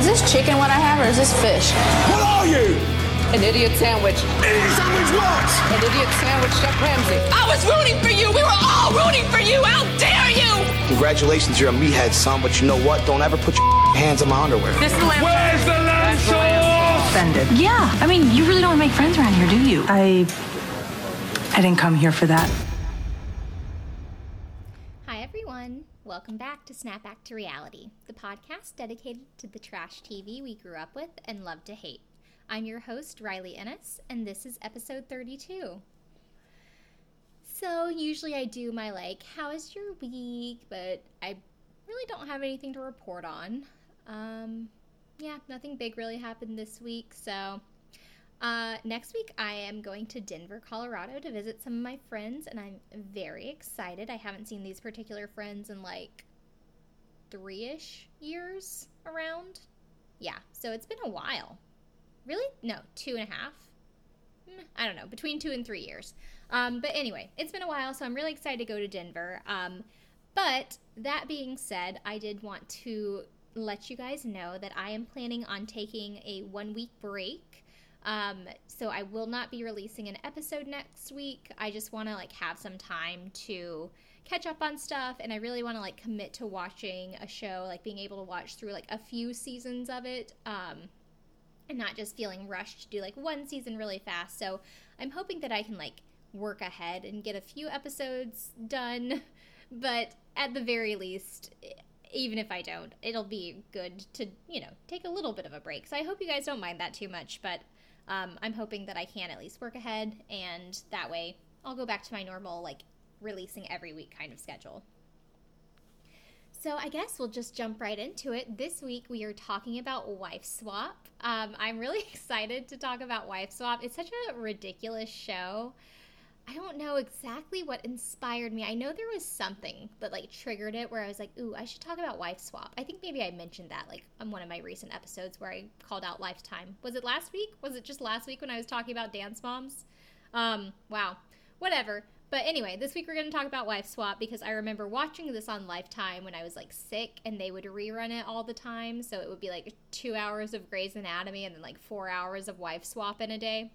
is this chicken what I have or is this fish? What are you? An idiot sandwich. Idiot sandwich what? An idiot sandwich, Chef Ramsay. I was rooting for you. We were all rooting for you. How dare you? Congratulations, you're a meathead, son, but you know what? Don't ever put your hands on my underwear. This is the lamb Where's the lamb sauce? Offended. Yeah, I mean, you really don't make friends around here, do you? I I didn't come here for that. Hi, everyone. Welcome back to Snap Back to Reality, the podcast dedicated to the trash TV we grew up with and love to hate. I'm your host, Riley Ennis, and this is episode 32. So, usually I do my like, how is your week? But I really don't have anything to report on. Um, yeah, nothing big really happened this week. So, uh, next week I am going to Denver, Colorado to visit some of my friends, and I'm very excited. I haven't seen these particular friends in like three ish years around. Yeah, so it's been a while. Really? No, two and a half. Mm, I don't know, between two and three years. Um, but anyway, it's been a while, so I'm really excited to go to Denver. Um, but that being said, I did want to let you guys know that I am planning on taking a one week break. Um, so I will not be releasing an episode next week. I just want to like have some time to catch up on stuff and I really want to like commit to watching a show, like being able to watch through like a few seasons of it. Um, and not just feeling rushed to do like one season really fast. So I'm hoping that I can like work ahead and get a few episodes done. But at the very least, even if I don't, it'll be good to, you know, take a little bit of a break. So I hope you guys don't mind that too much. But um, I'm hoping that I can at least work ahead. And that way I'll go back to my normal, like, releasing every week kind of schedule. So I guess we'll just jump right into it. This week we are talking about Wife Swap. Um, I'm really excited to talk about Wife Swap. It's such a ridiculous show. I don't know exactly what inspired me. I know there was something that like triggered it where I was like, "Ooh, I should talk about Wife Swap." I think maybe I mentioned that like on one of my recent episodes where I called out Lifetime. Was it last week? Was it just last week when I was talking about Dance Moms? Um, wow. Whatever. But anyway, this week we're going to talk about Wife Swap because I remember watching this on Lifetime when I was like sick and they would rerun it all the time. So it would be like two hours of Grey's Anatomy and then like four hours of Wife Swap in a day.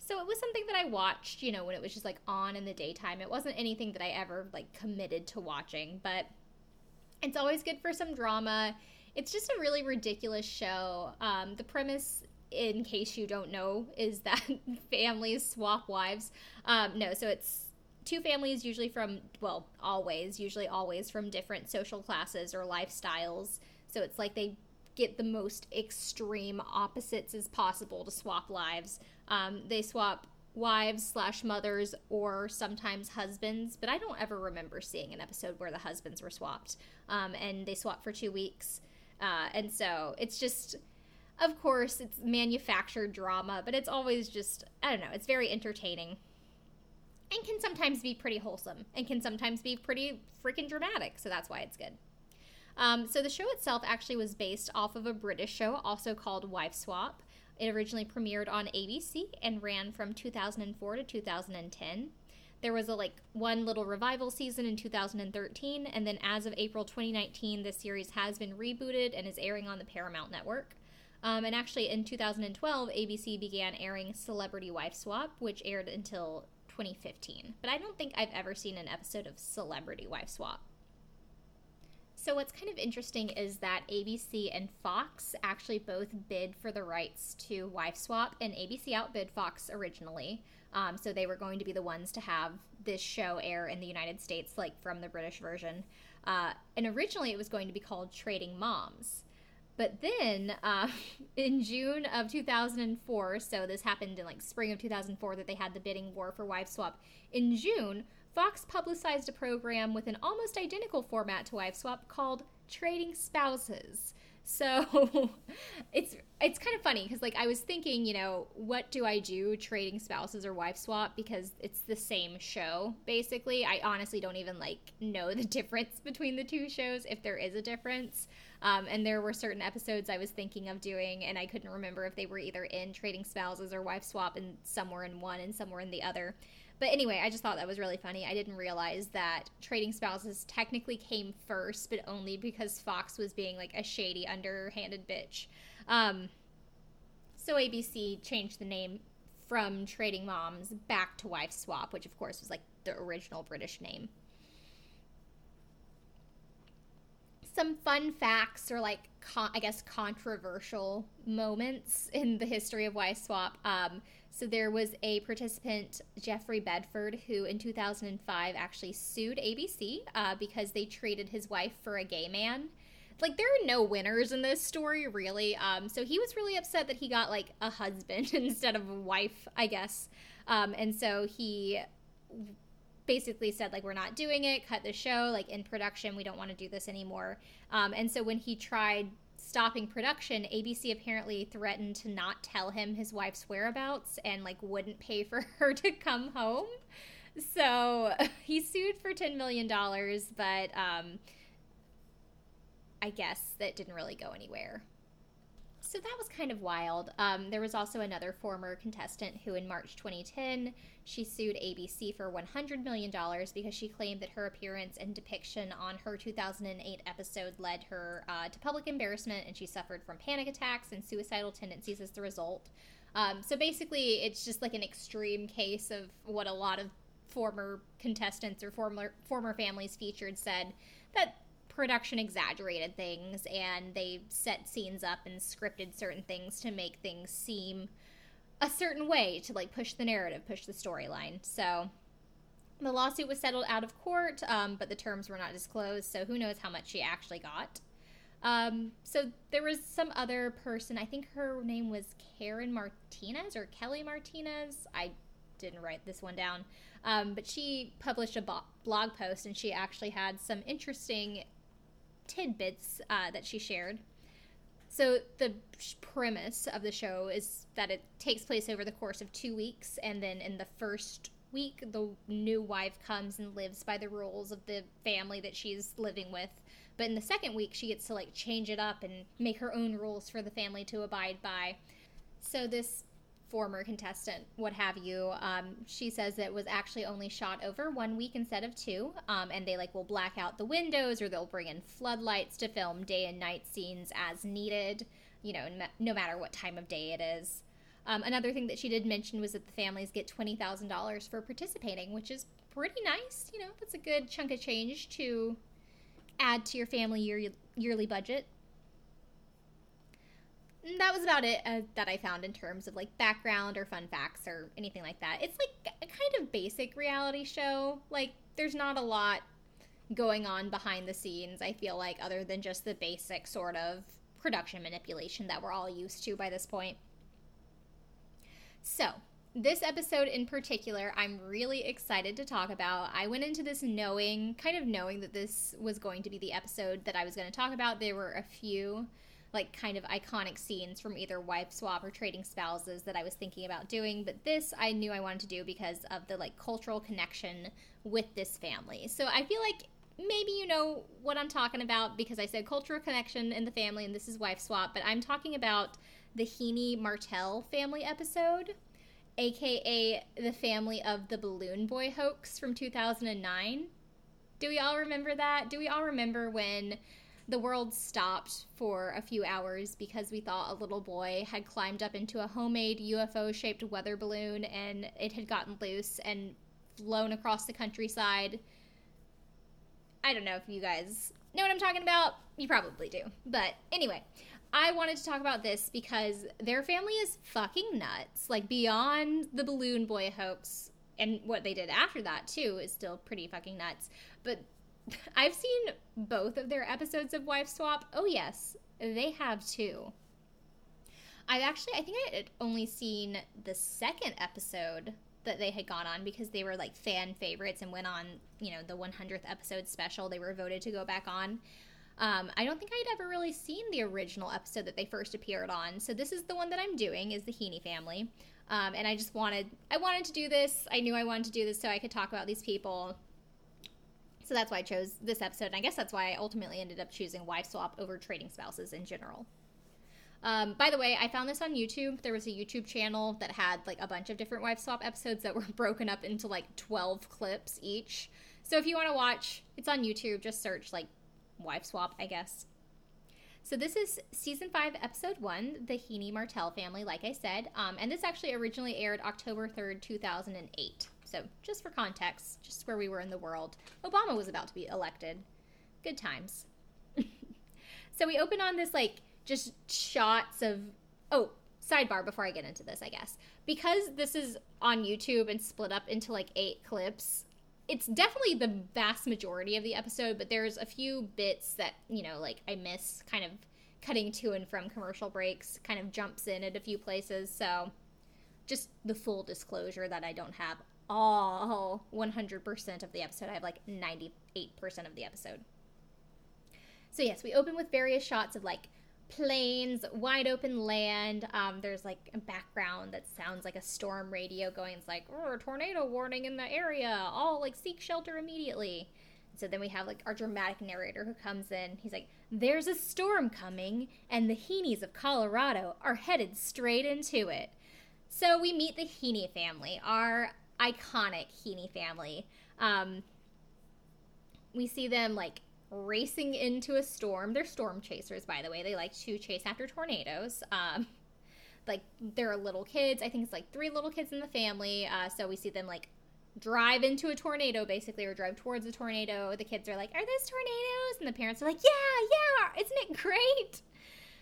So it was something that I watched, you know, when it was just like on in the daytime. It wasn't anything that I ever like committed to watching, but it's always good for some drama. It's just a really ridiculous show. Um, the premise in case you don't know, is that families swap wives. Um, no, so it's two families, usually from, well, always, usually always from different social classes or lifestyles. So it's like they get the most extreme opposites as possible to swap lives. Um, they swap wives slash mothers or sometimes husbands, but I don't ever remember seeing an episode where the husbands were swapped. Um, and they swap for two weeks. Uh, and so it's just of course, it's manufactured drama, but it's always just, I don't know, it's very entertaining. And can sometimes be pretty wholesome, and can sometimes be pretty freaking dramatic, so that's why it's good. Um, so the show itself actually was based off of a British show, also called Wife Swap. It originally premiered on ABC and ran from 2004 to 2010. There was a like one little revival season in 2013, and then as of April 2019, the series has been rebooted and is airing on the Paramount Network. Um, and actually, in 2012, ABC began airing Celebrity Wife Swap, which aired until 2015. But I don't think I've ever seen an episode of Celebrity Wife Swap. So, what's kind of interesting is that ABC and Fox actually both bid for the rights to Wife Swap, and ABC outbid Fox originally. Um, so, they were going to be the ones to have this show air in the United States, like from the British version. Uh, and originally, it was going to be called Trading Moms. But then uh, in June of 2004, so this happened in like spring of 2004 that they had the bidding war for Wife Swap. In June, Fox publicized a program with an almost identical format to Wife Swap called Trading Spouses. So it's it's kind of funny because like I was thinking, you know, what do I do trading spouses or wife swap because it's the same show basically. I honestly don't even like know the difference between the two shows if there is a difference. Um, and there were certain episodes I was thinking of doing, and I couldn't remember if they were either in Trading Spouses or Wife Swap, and some were in one and some were in the other. But anyway, I just thought that was really funny. I didn't realize that Trading Spouses technically came first, but only because Fox was being like a shady, underhanded bitch. Um, so ABC changed the name from Trading Moms back to Wife Swap, which of course was like the original British name. Some fun facts or like con- I guess controversial moments in the history of Wife Swap. Um, so there was a participant, Jeffrey Bedford, who in 2005 actually sued ABC uh, because they traded his wife for a gay man. Like there are no winners in this story really. Um so he was really upset that he got like a husband instead of a wife i guess. Um and so he basically said like we're not doing it. Cut the show. Like in production we don't want to do this anymore. Um and so when he tried stopping production abc apparently threatened to not tell him his wife's whereabouts and like wouldn't pay for her to come home so he sued for 10 million dollars but um I guess that didn't really go anywhere. So that was kind of wild. Um, there was also another former contestant who, in March 2010, she sued ABC for $100 million because she claimed that her appearance and depiction on her 2008 episode led her uh, to public embarrassment and she suffered from panic attacks and suicidal tendencies as the result. Um, so basically, it's just like an extreme case of what a lot of former contestants or former former families featured said that production exaggerated things and they set scenes up and scripted certain things to make things seem a certain way to like push the narrative, push the storyline. So the lawsuit was settled out of court, um, but the terms were not disclosed, so who knows how much she actually got. Um, so there was some other person, I think her name was Karen Martinez or Kelly Martinez. I didn't write this one down. Um, but she published a blog post and she actually had some interesting tidbits uh, that she shared. So the premise of the show is that it takes place over the course of two weeks, and then in the first week, the new wife comes and lives by the rules of the family that she's living with. But in the second week, she gets to like change it up and make her own rules for the family to abide by. So this former contestant, what have you. Um, she says it was actually only shot over one week instead of two, um, and they like will black out the windows or they'll bring in floodlights to film day and night scenes as needed. You know, no matter what time of day it is. Um, another thing that she did mention was that the families get twenty thousand dollars for participating, which is pretty nice. You know, that's a good chunk of change to add to your family year, yearly budget that was about it uh, that I found in terms of like background or fun facts or anything like that. It's like a kind of basic reality show. Like there's not a lot going on behind the scenes, I feel like, other than just the basic sort of production manipulation that we're all used to by this point. So, this episode in particular, I'm really excited to talk about. I went into this knowing, kind of knowing that this was going to be the episode that I was going to talk about. There were a few like kind of iconic scenes from either wife swap or trading spouses that I was thinking about doing, but this I knew I wanted to do because of the like cultural connection with this family. So I feel like maybe you know what I'm talking about because I said cultural connection in the family and this is wife swap, but I'm talking about the Heene Martell family episode, aka the family of the Balloon Boy hoax from 2009. Do we all remember that? Do we all remember when the world stopped for a few hours because we thought a little boy had climbed up into a homemade UFO shaped weather balloon and it had gotten loose and flown across the countryside. I don't know if you guys know what I'm talking about. You probably do. But anyway, I wanted to talk about this because their family is fucking nuts. Like, beyond the balloon boy hoax and what they did after that, too, is still pretty fucking nuts. But I've seen both of their episodes of Wife Swap. Oh, yes, they have too. I've actually, I think I had only seen the second episode that they had gone on because they were like fan favorites and went on, you know, the 100th episode special. They were voted to go back on. Um, I don't think I'd ever really seen the original episode that they first appeared on. So this is the one that I'm doing is the Heene family. Um, and I just wanted, I wanted to do this. I knew I wanted to do this so I could talk about these people so that's why I chose this episode. And I guess that's why I ultimately ended up choosing wife swap over trading spouses in general. Um, by the way, I found this on YouTube. There was a YouTube channel that had like a bunch of different wife swap episodes that were broken up into like 12 clips each. So if you want to watch, it's on YouTube. Just search like wife swap, I guess. So this is season five, episode one, the Heene Martell family, like I said. Um, and this actually originally aired October 3rd, 2008. So just for context, just where we were in the world, Obama was about to be elected. Good times. so we open on this like just shots of oh sidebar before i get into this i guess because this is on youtube and split up into like eight clips it's definitely the vast majority of the episode but there's a few bits that you know like i miss kind of cutting to and from commercial breaks kind of jumps in at a few places so just the full disclosure that i don't have all 100% of the episode i have like 98% of the episode so yes we open with various shots of like plains, wide open land. Um, there's like a background that sounds like a storm radio going. It's like, oh, tornado warning in the area. All like seek shelter immediately. So then we have like our dramatic narrator who comes in. He's like, There's a storm coming, and the Heenes of Colorado are headed straight into it. So we meet the Heene family, our iconic Heene family. Um, we see them like racing into a storm. They're storm chasers, by the way. They like to chase after tornadoes. Um, like they're little kids. I think it's like three little kids in the family. Uh, so we see them like drive into a tornado, basically, or drive towards a tornado. The kids are like, "Are those tornadoes?" And the parents are like, "Yeah, yeah, isn't it great?"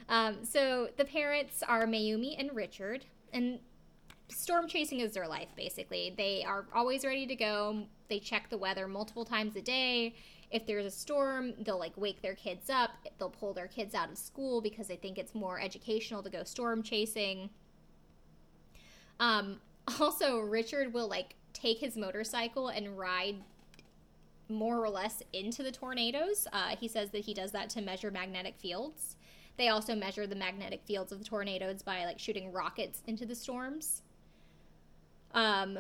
Um, so the parents are Mayumi and Richard, and storm chasing is their life. Basically, they are always ready to go. They check the weather multiple times a day if there's a storm, they'll like wake their kids up. They'll pull their kids out of school because they think it's more educational to go storm chasing. Um, also, Richard will like take his motorcycle and ride more or less into the tornadoes. Uh, he says that he does that to measure magnetic fields. They also measure the magnetic fields of the tornadoes by like shooting rockets into the storms. Um,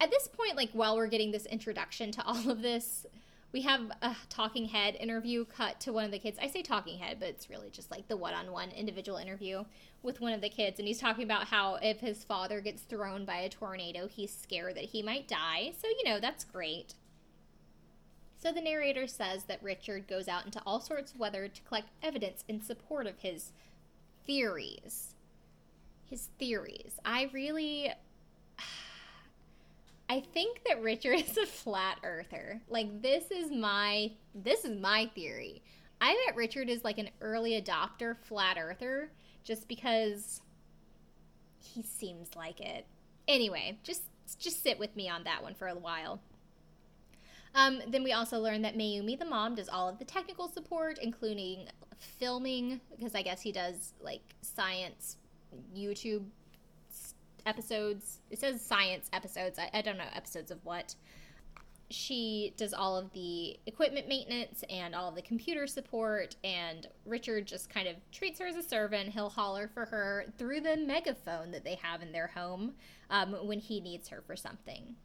at this point, like while we're getting this introduction to all of this, we have a talking head interview cut to one of the kids. I say talking head, but it's really just like the one on one individual interview with one of the kids. And he's talking about how if his father gets thrown by a tornado, he's scared that he might die. So, you know, that's great. So the narrator says that Richard goes out into all sorts of weather to collect evidence in support of his theories. His theories. I really I think that Richard is a flat earther. Like this is my this is my theory. I bet Richard is like an early adopter flat earther just because he seems like it. Anyway, just just sit with me on that one for a while. Um, then we also learned that Mayumi, the mom, does all of the technical support, including filming, because I guess he does like science YouTube episodes. It says science episodes. I, I don't know episodes of what. She does all of the equipment maintenance and all of the computer support, and Richard just kind of treats her as a servant. He'll holler for her through the megaphone that they have in their home um, when he needs her for something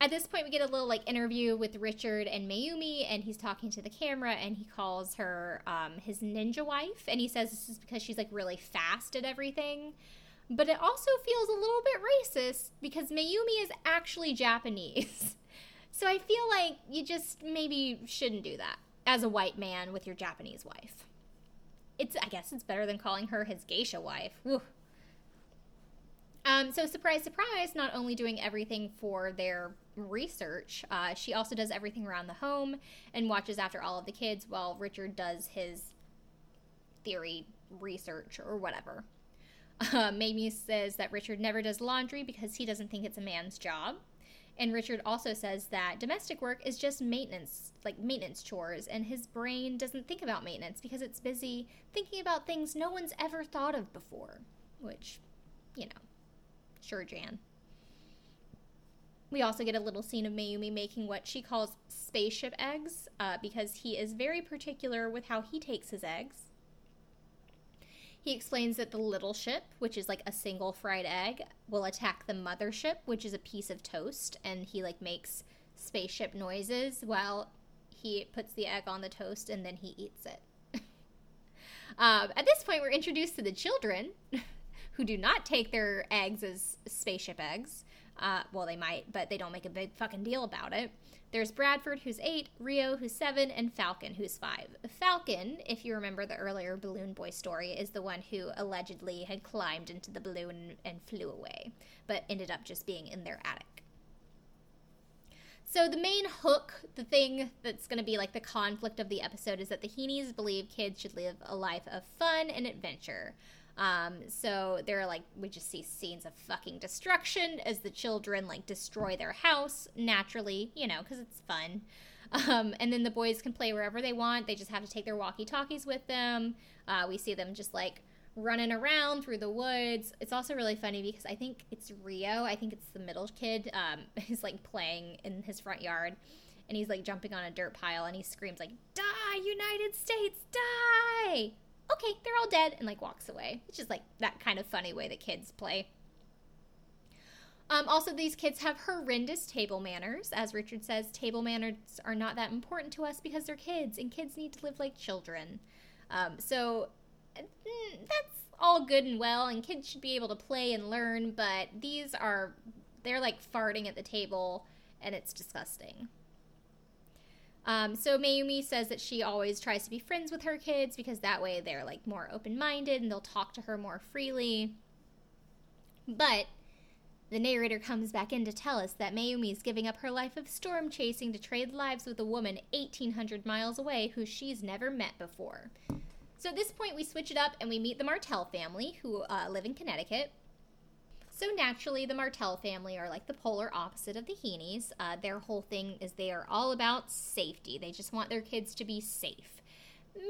at this point we get a little like interview with richard and mayumi and he's talking to the camera and he calls her um, his ninja wife and he says this is because she's like really fast at everything but it also feels a little bit racist because Mayumi is actually Japanese. so I feel like you just maybe shouldn't do that as a white man with your Japanese wife. It's I guess it's better than calling her his geisha wife. Um, so surprise, surprise! Not only doing everything for their research, uh, she also does everything around the home and watches after all of the kids while Richard does his theory research or whatever. Uh, Mamie says that Richard never does laundry because he doesn't think it's a man's job. And Richard also says that domestic work is just maintenance, like maintenance chores, and his brain doesn't think about maintenance because it's busy thinking about things no one's ever thought of before. Which, you know, sure, Jan. We also get a little scene of Mayumi making what she calls spaceship eggs uh, because he is very particular with how he takes his eggs. He explains that the little ship, which is like a single fried egg, will attack the mothership, which is a piece of toast, and he like makes spaceship noises while he puts the egg on the toast and then he eats it. um, at this point, point, we're introduced to the children who do not take their eggs as spaceship eggs. Uh, well, they might, but they don't make a big fucking deal about it. There's Bradford, who's eight, Ryo, who's seven, and Falcon, who's five. Falcon, if you remember the earlier Balloon Boy story, is the one who allegedly had climbed into the balloon and flew away, but ended up just being in their attic. So the main hook, the thing that's going to be like the conflict of the episode, is that the Heenes believe kids should live a life of fun and adventure. Um, so they're like, we just see scenes of fucking destruction as the children like destroy their house naturally, you know, because it's fun. Um, and then the boys can play wherever they want. They just have to take their walkie talkies with them. Uh, we see them just like running around through the woods. It's also really funny because I think it's Ryo. I think it's the middle kid. Um, he's like playing in his front yard, and he's like jumping on a dirt pile, and he screams like, "Die, United States, die!" Okay, they're all dead, and like walks away. It's just like that kind of funny way that kids play. Um, also, these kids have horrendous table manners. As Richard says, table manners are not that important to us because they're kids, and kids need to live like children. Um, so Mm, that's all good and well, and kids should be able to play and learn, but these are, they're like farting at the table, and it's disgusting. Um, so Mayumi says that she always tries to be friends with her kids because that way they're like more open minded and they'll talk to her more freely. But the narrator comes back in to tell us that Mayumi is giving up her life of storm chasing to trade lives with a woman 1800 miles away who she's never met before. So at this point, we switch it up and we meet the Martell family who uh, live in Connecticut. So naturally, the Martell family are like the polar opposite of the Heenes. Uh, their whole thing is they are all about safety. They just want their kids to be safe.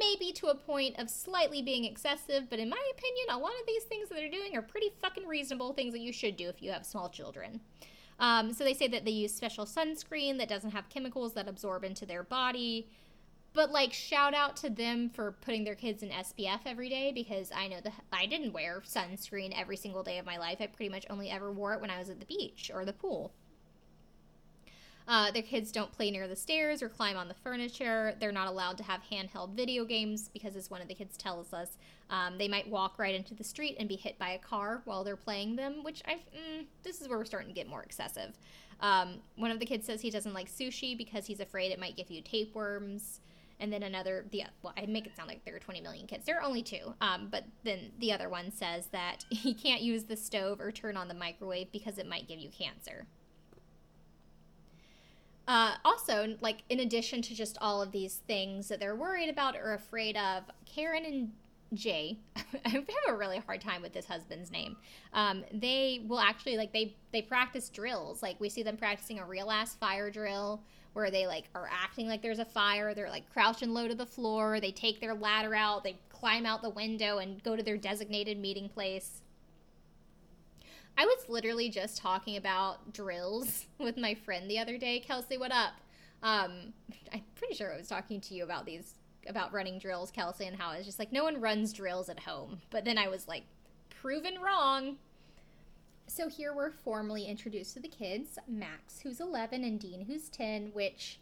Maybe to a point of slightly being excessive, but in my opinion, a lot of these things that they're doing are pretty fucking reasonable things that you should do if you have small children. Um, so they say that they use special sunscreen that doesn't have chemicals that absorb into their body. But like shout out to them for putting their kids in SPF every day because I know that I didn't wear sunscreen every single day of my life. I pretty much only ever wore it when I was at the beach or the pool. Uh, their kids don't play near the stairs or climb on the furniture. They're not allowed to have handheld video games because, as one of the kids tells us, um, they might walk right into the street and be hit by a car while they're playing them. Which I, mm, this is where we're starting to get more excessive. Um, one of the kids says he doesn't like sushi because he's afraid it might give you tapeworms and then another the well i make it sound like there are 20 million kids there are only two um, but then the other one says that he can't use the stove or turn on the microwave because it might give you cancer uh, also like in addition to just all of these things that they're worried about or afraid of karen and Jay, I have a really hard time with this husband's name. Um, they will actually like they they practice drills. Like we see them practicing a real ass fire drill where they like are acting like there's a fire. They're like crouching low to the floor. They take their ladder out. They climb out the window and go to their designated meeting place. I was literally just talking about drills with my friend the other day. Kelsey, what up? Um, I'm pretty sure I was talking to you about these about running drills, Kelsey, and how it's just like no one runs drills at home. But then I was like proven wrong. So here we're formally introduced to the kids Max, who's 11, and Dean, who's 10, which,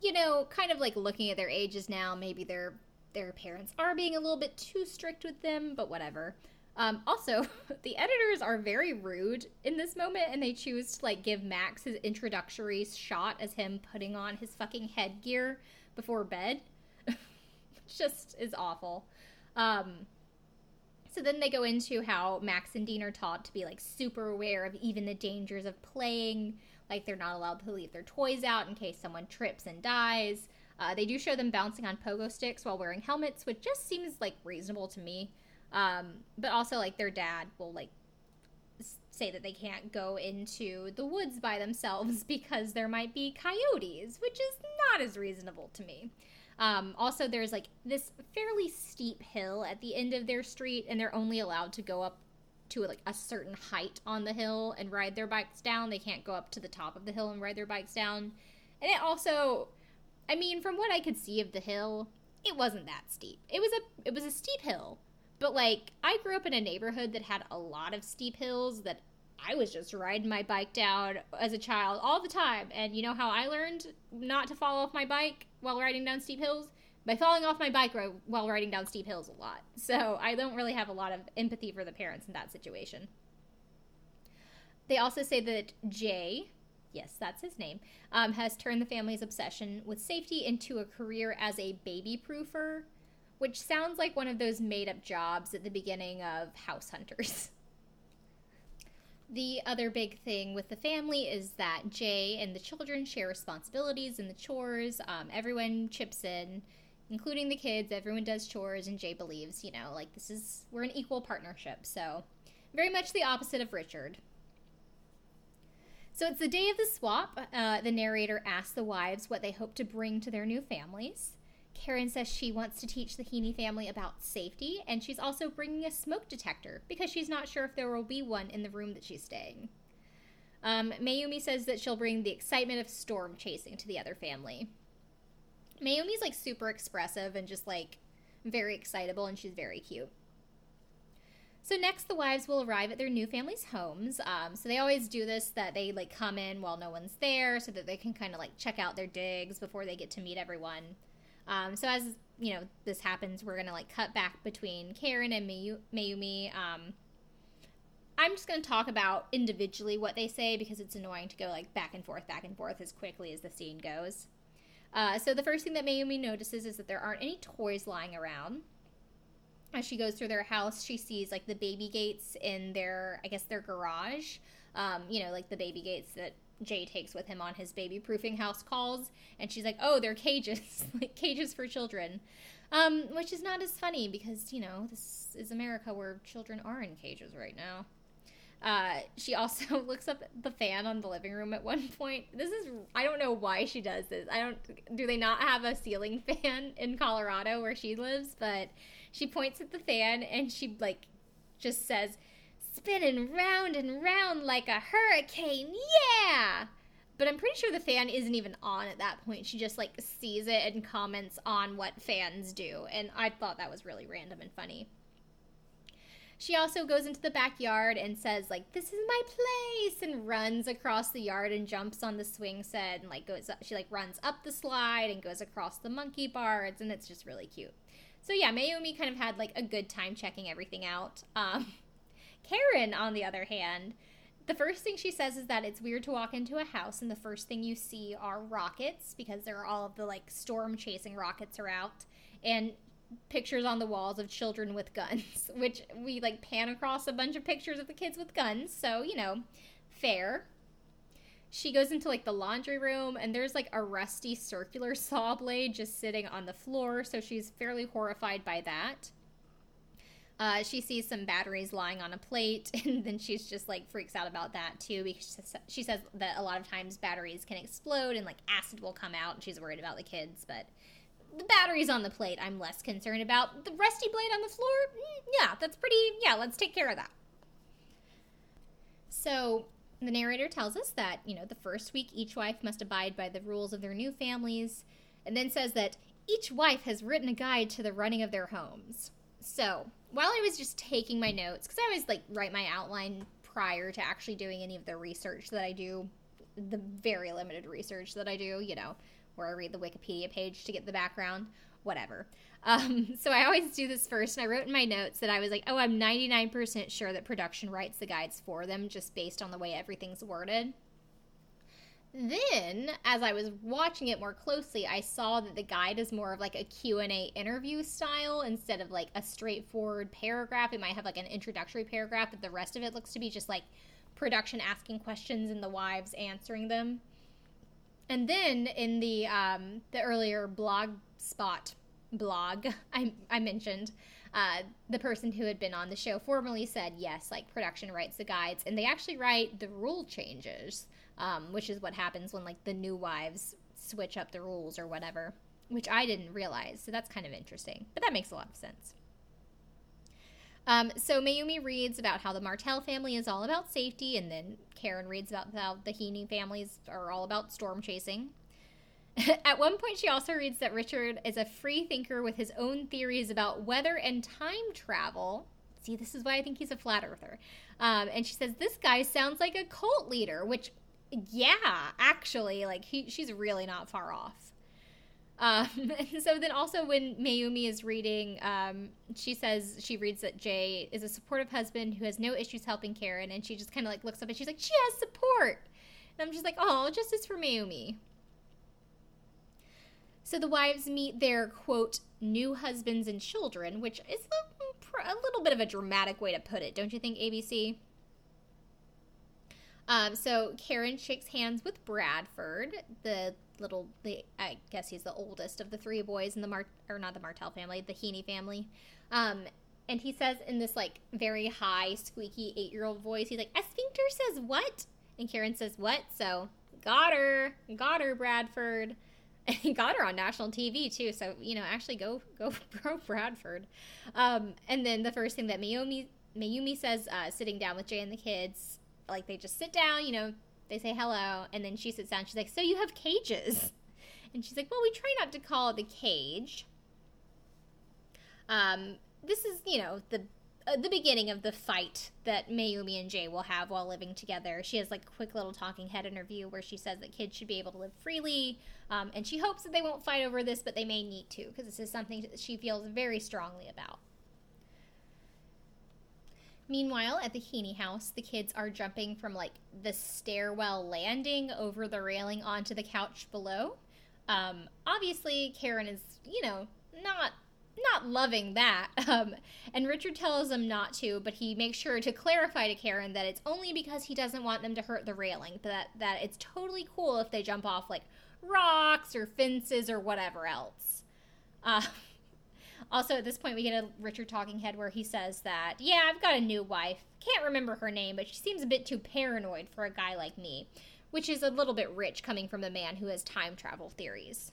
you know, kind of like looking at their ages now, maybe their their parents are being a little bit too strict with them, but whatever. Um, also, the editors are very rude in this moment, and they choose to like give Max his introductory shot as him putting on his fucking headgear before bed. Just is awful. Um, so then they go into how Max and Dean are taught to be like super aware of even the dangers of playing. Like they're not allowed to leave their toys out in case someone trips and dies. Uh, they do show them bouncing on pogo sticks while wearing helmets, which just seems like reasonable to me. Um, but also, like their dad will like say that they can't go into the woods by themselves because there might be coyotes, which is not as reasonable to me. Um, also, there's like this fairly steep hill at the end of their street, and they're only allowed to go up to like a certain height on the hill and ride their bikes down. They can't go up to the top of the hill and ride their bikes down. And it also, I mean, from what I could see of the hill, it wasn't that steep. It was a it was a steep hill, but like I grew up in a neighborhood that had a lot of steep hills that I was just riding my bike down as a child all the time. And you know how I learned not to fall off my bike while riding down steep hills? by falling off my bike while riding down steep hills a lot. So I don't really have a lot of empathy for the parents in that situation. They also say that Jay, yes, that's his name, um, has turned the family's obsession with safety into a career as a baby proofer, which sounds like one of those made up jobs at the beginning of House Hunters. The other big thing with the family is that Jay and the children share responsibilities and the chores. Um, everyone chips in, including the kids. Everyone does chores, and Jay believes, you know, like this is, we're an equal partnership. So, very much the opposite of Richard. So, it's the day of the swap. Uh, the narrator asks the wives what they hope to bring to their new families. Karen says she wants to teach the Heene family about safety, and she's also bringing a smoke detector because she's not sure if there will be one in the room that she's staying. Um, Mayumi says that she'll bring the excitement of storm chasing to the other family. Mayumi's like super expressive and just like very excitable, and she's very cute. So next, the wives will arrive at their new family's homes. Um, so they always do this that they like come in while no one's there, so that they can kind of like check out their digs before they get to meet everyone. Um, so as you know, this happens, we're gonna like cut back between Karen and Mayu- Mayumi. Um, I'm just gonna talk about individually what they say because it's annoying to go like back and forth, back and forth as quickly as the scene goes. Uh, so the first thing that Mayumi notices is that there aren't any toys lying around. As she goes through their house, she sees like the baby gates in their, I guess, their garage. Um, you know, like the baby gates that Jay takes with him on his baby proofing house calls, and she's like, "Oh, they're cages, like cages for children," um, which is not as funny because you know this is America where children are in cages right now. Uh, she also looks up the fan on the living room at one point. This is I don't know why she does this. I don't do they not have a ceiling fan in Colorado where she lives, but she points at the fan and she like just says spinning round and round like a hurricane. Yeah! But I'm pretty sure the fan isn't even on at that point. She just like sees it and comments on what fans do. And I thought that was really random and funny. She also goes into the backyard and says like this is my place and runs across the yard and jumps on the swing set and like goes up, she like runs up the slide and goes across the monkey bars and it's just really cute. So yeah, Mayumi kind of had like a good time checking everything out. Um, Karen, on the other hand, the first thing she says is that it's weird to walk into a house and the first thing you see are rockets because there are all of the like storm chasing rockets are out and pictures on the walls of children with guns, which we like pan across a bunch of pictures of the kids with guns. So, you know, fair. She goes into like the laundry room and there's like a rusty circular saw blade just sitting on the floor, so she's fairly horrified by that. Uh, she sees some batteries lying on a plate, and then she's just like freaks out about that too because she says that a lot of times batteries can explode and like acid will come out, and she's worried about the kids. But the batteries on the plate, I'm less concerned about. The rusty blade on the floor, mm, yeah, that's pretty. Yeah, let's take care of that. So the narrator tells us that you know the first week each wife must abide by the rules of their new families, and then says that each wife has written a guide to the running of their homes. So while I was just taking my notes, because I always like write my outline prior to actually doing any of the research that I do, the very limited research that I do, you know, where I read the Wikipedia page to get the background, whatever. Um, so I always do this first, and I wrote in my notes that I was like, oh, I'm 99% sure that production writes the guides for them just based on the way everything's worded. Then, as I was watching it more closely, I saw that the guide is more of like a Q&A interview style instead of like a straightforward paragraph. It might have like an introductory paragraph, but the rest of it looks to be just like production asking questions and the wives answering them. And then in the um, the earlier blog spot blog I, I mentioned, uh, the person who had been on the show formerly said yes, like production writes the guides, and they actually write the rule changes um, which is what happens when like the new wives switch up the rules or whatever, which I didn't realize. So that's kind of interesting, but that makes a lot of sense. Um, so Mayumi reads about how the Martell family is all about safety, and then Karen reads about how the Heene families are all about storm chasing. At one point, she also reads that Richard is a free thinker with his own theories about weather and time travel. See, this is why I think he's a flat earther. Um, and she says, This guy sounds like a cult leader, which yeah, actually, like he, she's really not far off. Um, so then also when Mayumi is reading, um, she says she reads that Jay is a supportive husband who has no issues helping Karen, and she just kind of like looks up and she's like, she has support. And I'm just like, oh, justice for Mayumi. So the wives meet their quote new husbands and children, which is a, a little bit of a dramatic way to put it, don't you think, ABC? Um, so Karen shakes hands with Bradford, the little, the I guess he's the oldest of the three boys in the Mart, or not the Martell family, the Heene family. Um, and he says in this like very high, squeaky eight year old voice, he's like, "A sphincter says what?" And Karen says, "What?" So got her, got her, Bradford. And he got her on national TV too. So you know, actually go go pro Bradford. Um, and then the first thing that Mayumi Mayumi says, uh, sitting down with Jay and the kids, like they just sit down, you know, they say hello, and then she sits down. She's like, "So you have cages?" And she's like, "Well, we try not to call it the cage." Um, this is, you know, the uh, the beginning of the fight that Mayumi and Jay will have while living together. She has like a quick little talking head interview where she says that kids should be able to live freely, um, and she hopes that they won't fight over this, but they may need to because this is something that she feels very strongly about. Meanwhile, at the Heene house, the kids are jumping from like the stairwell landing over the railing onto the couch below. Um, obviously, Karen is, you know, not not loving that. Um, and Richard tells them not to, but he makes sure to clarify to Karen that it's only because he doesn't want them to hurt the railing. That that it's totally cool if they jump off like rocks or fences or whatever else. Uh, also, at this point, we get a Richard talking head where he says that, yeah, I've got a new wife. Can't remember her name, but she seems a bit too paranoid for a guy like me, which is a little bit rich coming from a man who has time travel theories.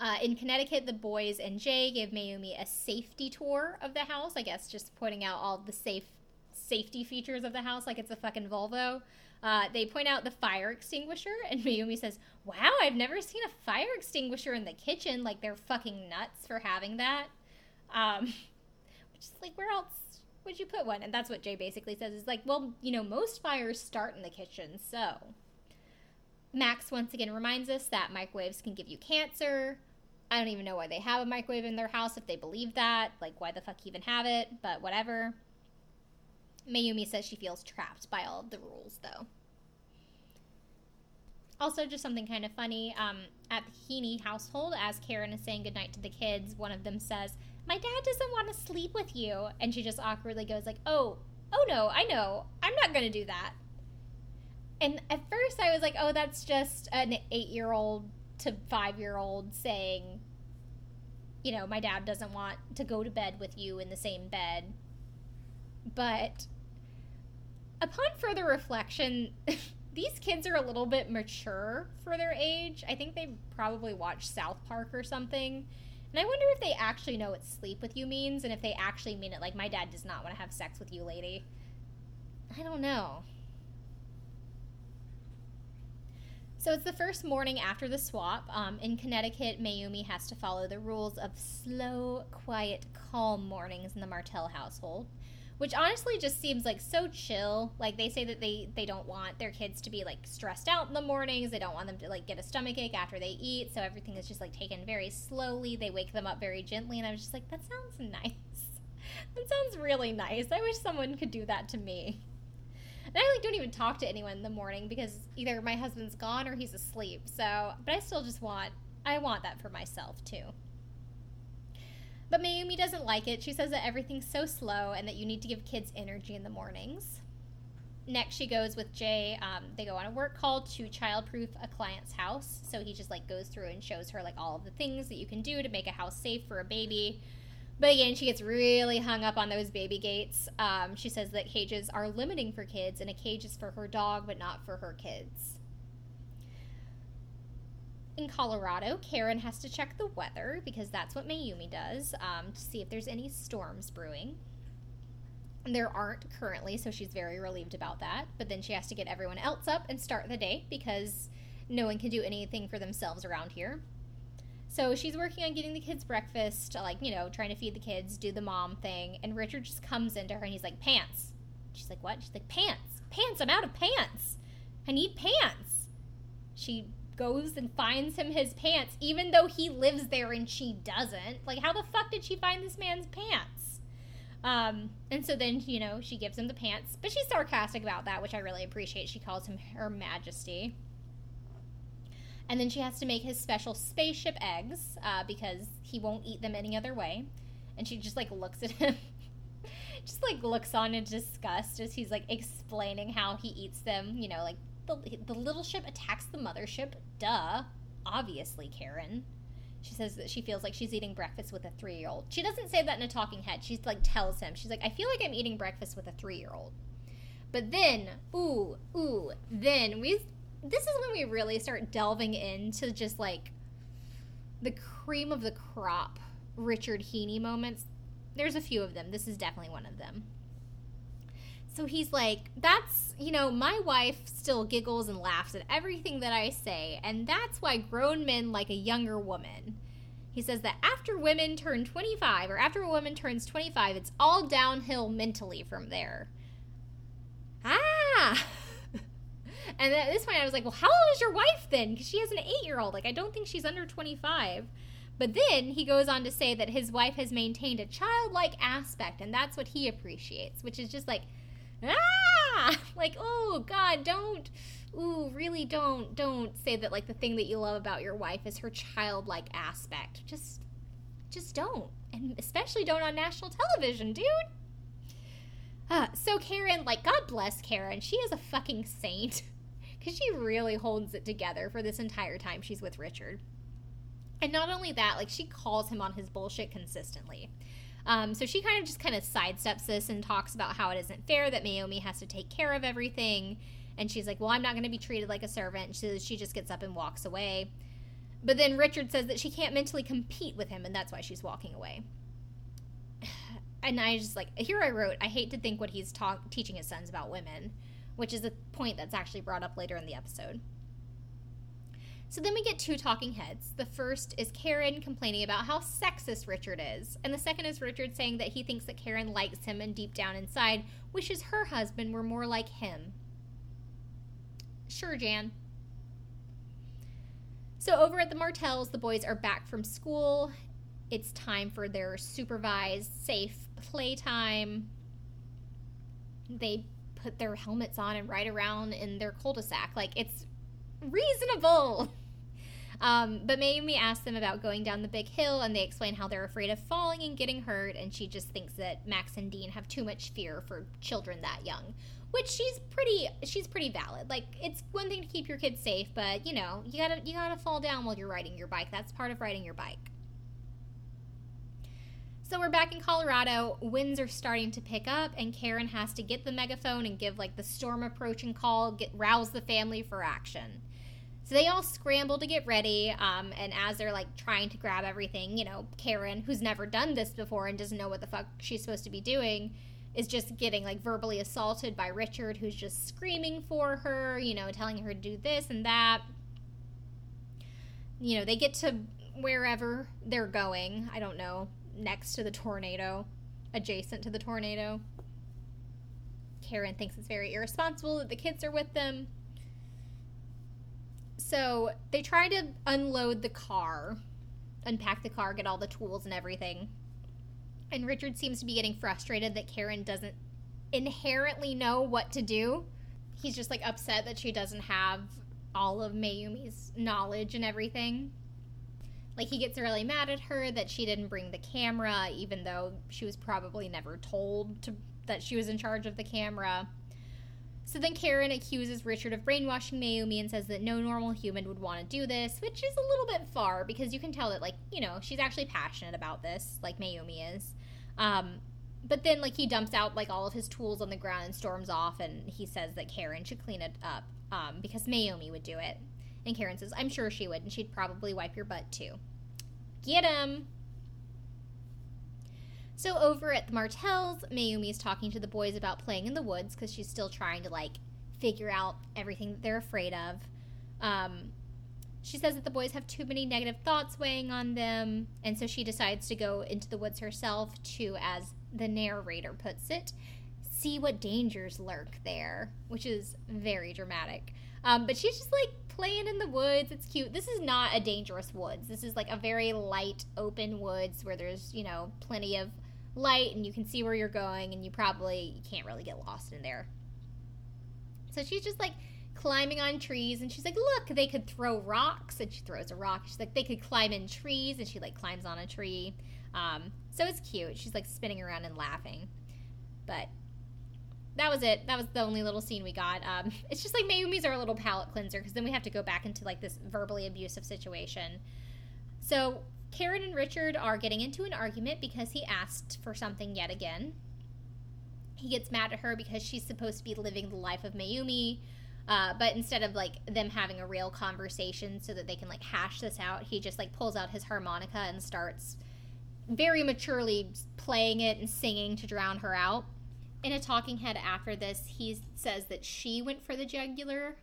Uh, in Connecticut, the boys and Jay give Mayumi a safety tour of the house. I guess just pointing out all the safe safety features of the house, like it's a fucking Volvo. Uh, they point out the fire extinguisher, and Mayumi says, "Wow, I've never seen a fire extinguisher in the kitchen. Like they're fucking nuts for having that." Um, which is like, where else would you put one? And that's what Jay basically says is like, well, you know, most fires start in the kitchen, so. Max once again reminds us that microwaves can give you cancer. I don't even know why they have a microwave in their house if they believe that. Like, why the fuck even have it? But whatever. Mayumi says she feels trapped by all of the rules, though. Also, just something kind of funny. Um, at the Heene household, as Karen is saying goodnight to the kids, one of them says, "My dad doesn't want to sleep with you," and she just awkwardly goes like, "Oh, oh no, I know, I'm not gonna do that." And at first, I was like, "Oh, that's just an eight-year-old to five-year-old saying, you know, my dad doesn't want to go to bed with you in the same bed." But upon further reflection, these kids are a little bit mature for their age. I think they probably watched South Park or something. And I wonder if they actually know what sleep with you means and if they actually mean it like my dad does not want to have sex with you, lady. I don't know. So it's the first morning after the swap. Um, in Connecticut, Mayumi has to follow the rules of slow, quiet, calm mornings in the Martell household which honestly just seems like so chill. Like they say that they they don't want their kids to be like stressed out in the mornings. They don't want them to like get a stomach ache after they eat. So everything is just like taken very slowly. They wake them up very gently, and I was just like, that sounds nice. that sounds really nice. I wish someone could do that to me. And I like don't even talk to anyone in the morning because either my husband's gone or he's asleep. So, but I still just want I want that for myself too. But Mayumi doesn't like it. She says that everything's so slow and that you need to give kids energy in the mornings. Next, she goes with Jay. Um, they go on a work call to childproof a client's house. So he just like goes through and shows her like all of the things that you can do to make a house safe for a baby. But again, she gets really hung up on those baby gates. Um, she says that cages are limiting for kids, and a cage is for her dog, but not for her kids in Colorado, Karen has to check the weather because that's what Mayumi does um, to see if there's any storms brewing. There aren't currently, so she's very relieved about that. But then she has to get everyone else up and start the day because no one can do anything for themselves around here. So she's working on getting the kids breakfast, like, you know, trying to feed the kids, do the mom thing. And Richard just comes into her and he's like, Pants. She's like, What? She's like, Pants. Pants. I'm out of pants. I need pants. She goes and finds him his pants, even though he lives there and she doesn't. Like, how the fuck did she find this man's pants? Um, and so then, you know, she gives him the pants, but she's sarcastic about that, which I really appreciate. She calls him Her Majesty. And then she has to make his special spaceship eggs uh, because he won't eat them any other way. And she just like looks at him, just like looks on in disgust as he's like explaining how he eats them. You know, like the, the little ship attacks the mothership. Duh. Obviously, Karen. She says that she feels like she's eating breakfast with a three year old. She doesn't say that in a talking head. She's like tells him. She's like, I feel like I'm eating breakfast with a three year old. But then, ooh, ooh, then we this is when we really start delving into just like the cream of the crop Richard Heene moments. There's a few of them. This is definitely one of them. So he's like, that's, you know, my wife still giggles and laughs at everything that I say, and that's why grown men like a younger woman. He says that after women turn 25, or after a woman turns 25, it's all downhill mentally from there. Ah! and at this point, I was like, well, how old is your wife then? Because she has an eight year old. Like, I don't think she's under 25. But then he goes on to say that his wife has maintained a childlike aspect, and that's what he appreciates, which is just like, ah! Like oh god don't ooh really don't don't say that like the thing that you love about your wife is her childlike aspect. Just just don't. And especially don't on national television dude. Uh, so karen like god bless karen. She is a fucking saint. Because she really holds it together for this entire time she's with richard. And not only that like she calls him on his bullshit consistently um, so she kind of just kind of sidesteps this and talks about how it isn't fair that Mayumi has to take care of everything. And she's like, well, I'm not going to be treated like a servant. So she just gets up and walks away. But then Richard says that she can't mentally compete with him, and that's why she's walking away. And I just like, here I wrote, I hate to think what he's ta- teaching his sons about women, which is a point that's actually brought up later in the episode. So then we get two talking heads. The first is Karen complaining about how sexist Richard is, and the second is Richard saying that he thinks that Karen likes him and deep down inside wishes her husband were more like him. Sure, Jan. So over at the Martells, the boys are back from school. It's time for their supervised, safe playtime. They put their helmets on and ride around in their cul-de-sac. Like, it's reasonable. Um, but Mayumi asks them about going down the big hill, and they explain how they're afraid of falling and getting hurt, and she just thinks that Max and Dean have too much fear for children that young. Which she's pretty, she's pretty valid. Like it's one thing to keep your kids safe, but you know you gotta you gotta fall down while you're riding your bike. That's part of riding your bike. So we're back in Colorado. Winds are starting to pick up, and Karen has to get the megaphone and give like the storm approaching call, get rouse the family for action. So they all scramble to get ready, um, and as they're like trying to grab everything, you know, Karen, who's never done this before and doesn't know what the fuck she's supposed to be doing, is just getting like verbally assaulted by Richard, who's just screaming for her, you know, telling her to do this and that. You know, they get to wherever they're going. I don't know, next to the tornado, adjacent to the tornado. Karen thinks it's very irresponsible that the kids are with them so they try to unload the car, unpack the car, get all the tools and everything. And Richard seems to be getting frustrated that Karen doesn't inherently know what to do. He's just like upset that she doesn't have all of Mayumi's knowledge and everything. Like he gets really mad at her that she didn't bring the camera, even though she was probably never told to, that she was in charge of the camera. So then Karen accuses Richard of brainwashing Mayumi and says that no normal human would want to do this, which is a little bit far because you can tell that, like, you know, she's actually passionate about this, like Mayumi is. Um, but then, like, he dumps out, like, all of his tools on the ground and storms off, and he says that Karen should clean it up um, because Mayumi would do it. And Karen says, I'm sure she would, and she'd probably wipe your butt too. Get him! So over at the Martells, Mayumi's talking to the boys about playing in the woods because she's still trying to like figure out everything that they're afraid of. Um, she says that the boys have too many negative thoughts weighing on them, and so she decides to go into the woods herself to, as the narrator puts it, see what dangers lurk there, which is very dramatic. Um, but she's just like playing in the woods. It's cute. This is not a dangerous woods. This is like a very light, open woods where there's, you know, plenty of light and you can see where you're going and you probably you can't really get lost in there. So she's just like climbing on trees and she's like, Look, they could throw rocks. And she throws a rock. She's like, They could climb in trees. And she like climbs on a tree. Um, so it's cute. She's like spinning around and laughing. But that was it. That was the only little scene we got. Um, it's just like Mayumi's our little palate cleanser because then we have to go back into like this verbally abusive situation. So Karen and Richard are getting into an argument because he asked for something yet again. He gets mad at her because she's supposed to be living the life of Mayumi. Uh, but instead of like them having a real conversation so that they can like hash this out, he just like pulls out his harmonica and starts very maturely playing it and singing to drown her out in a talking head after this, he says that she went for the jugular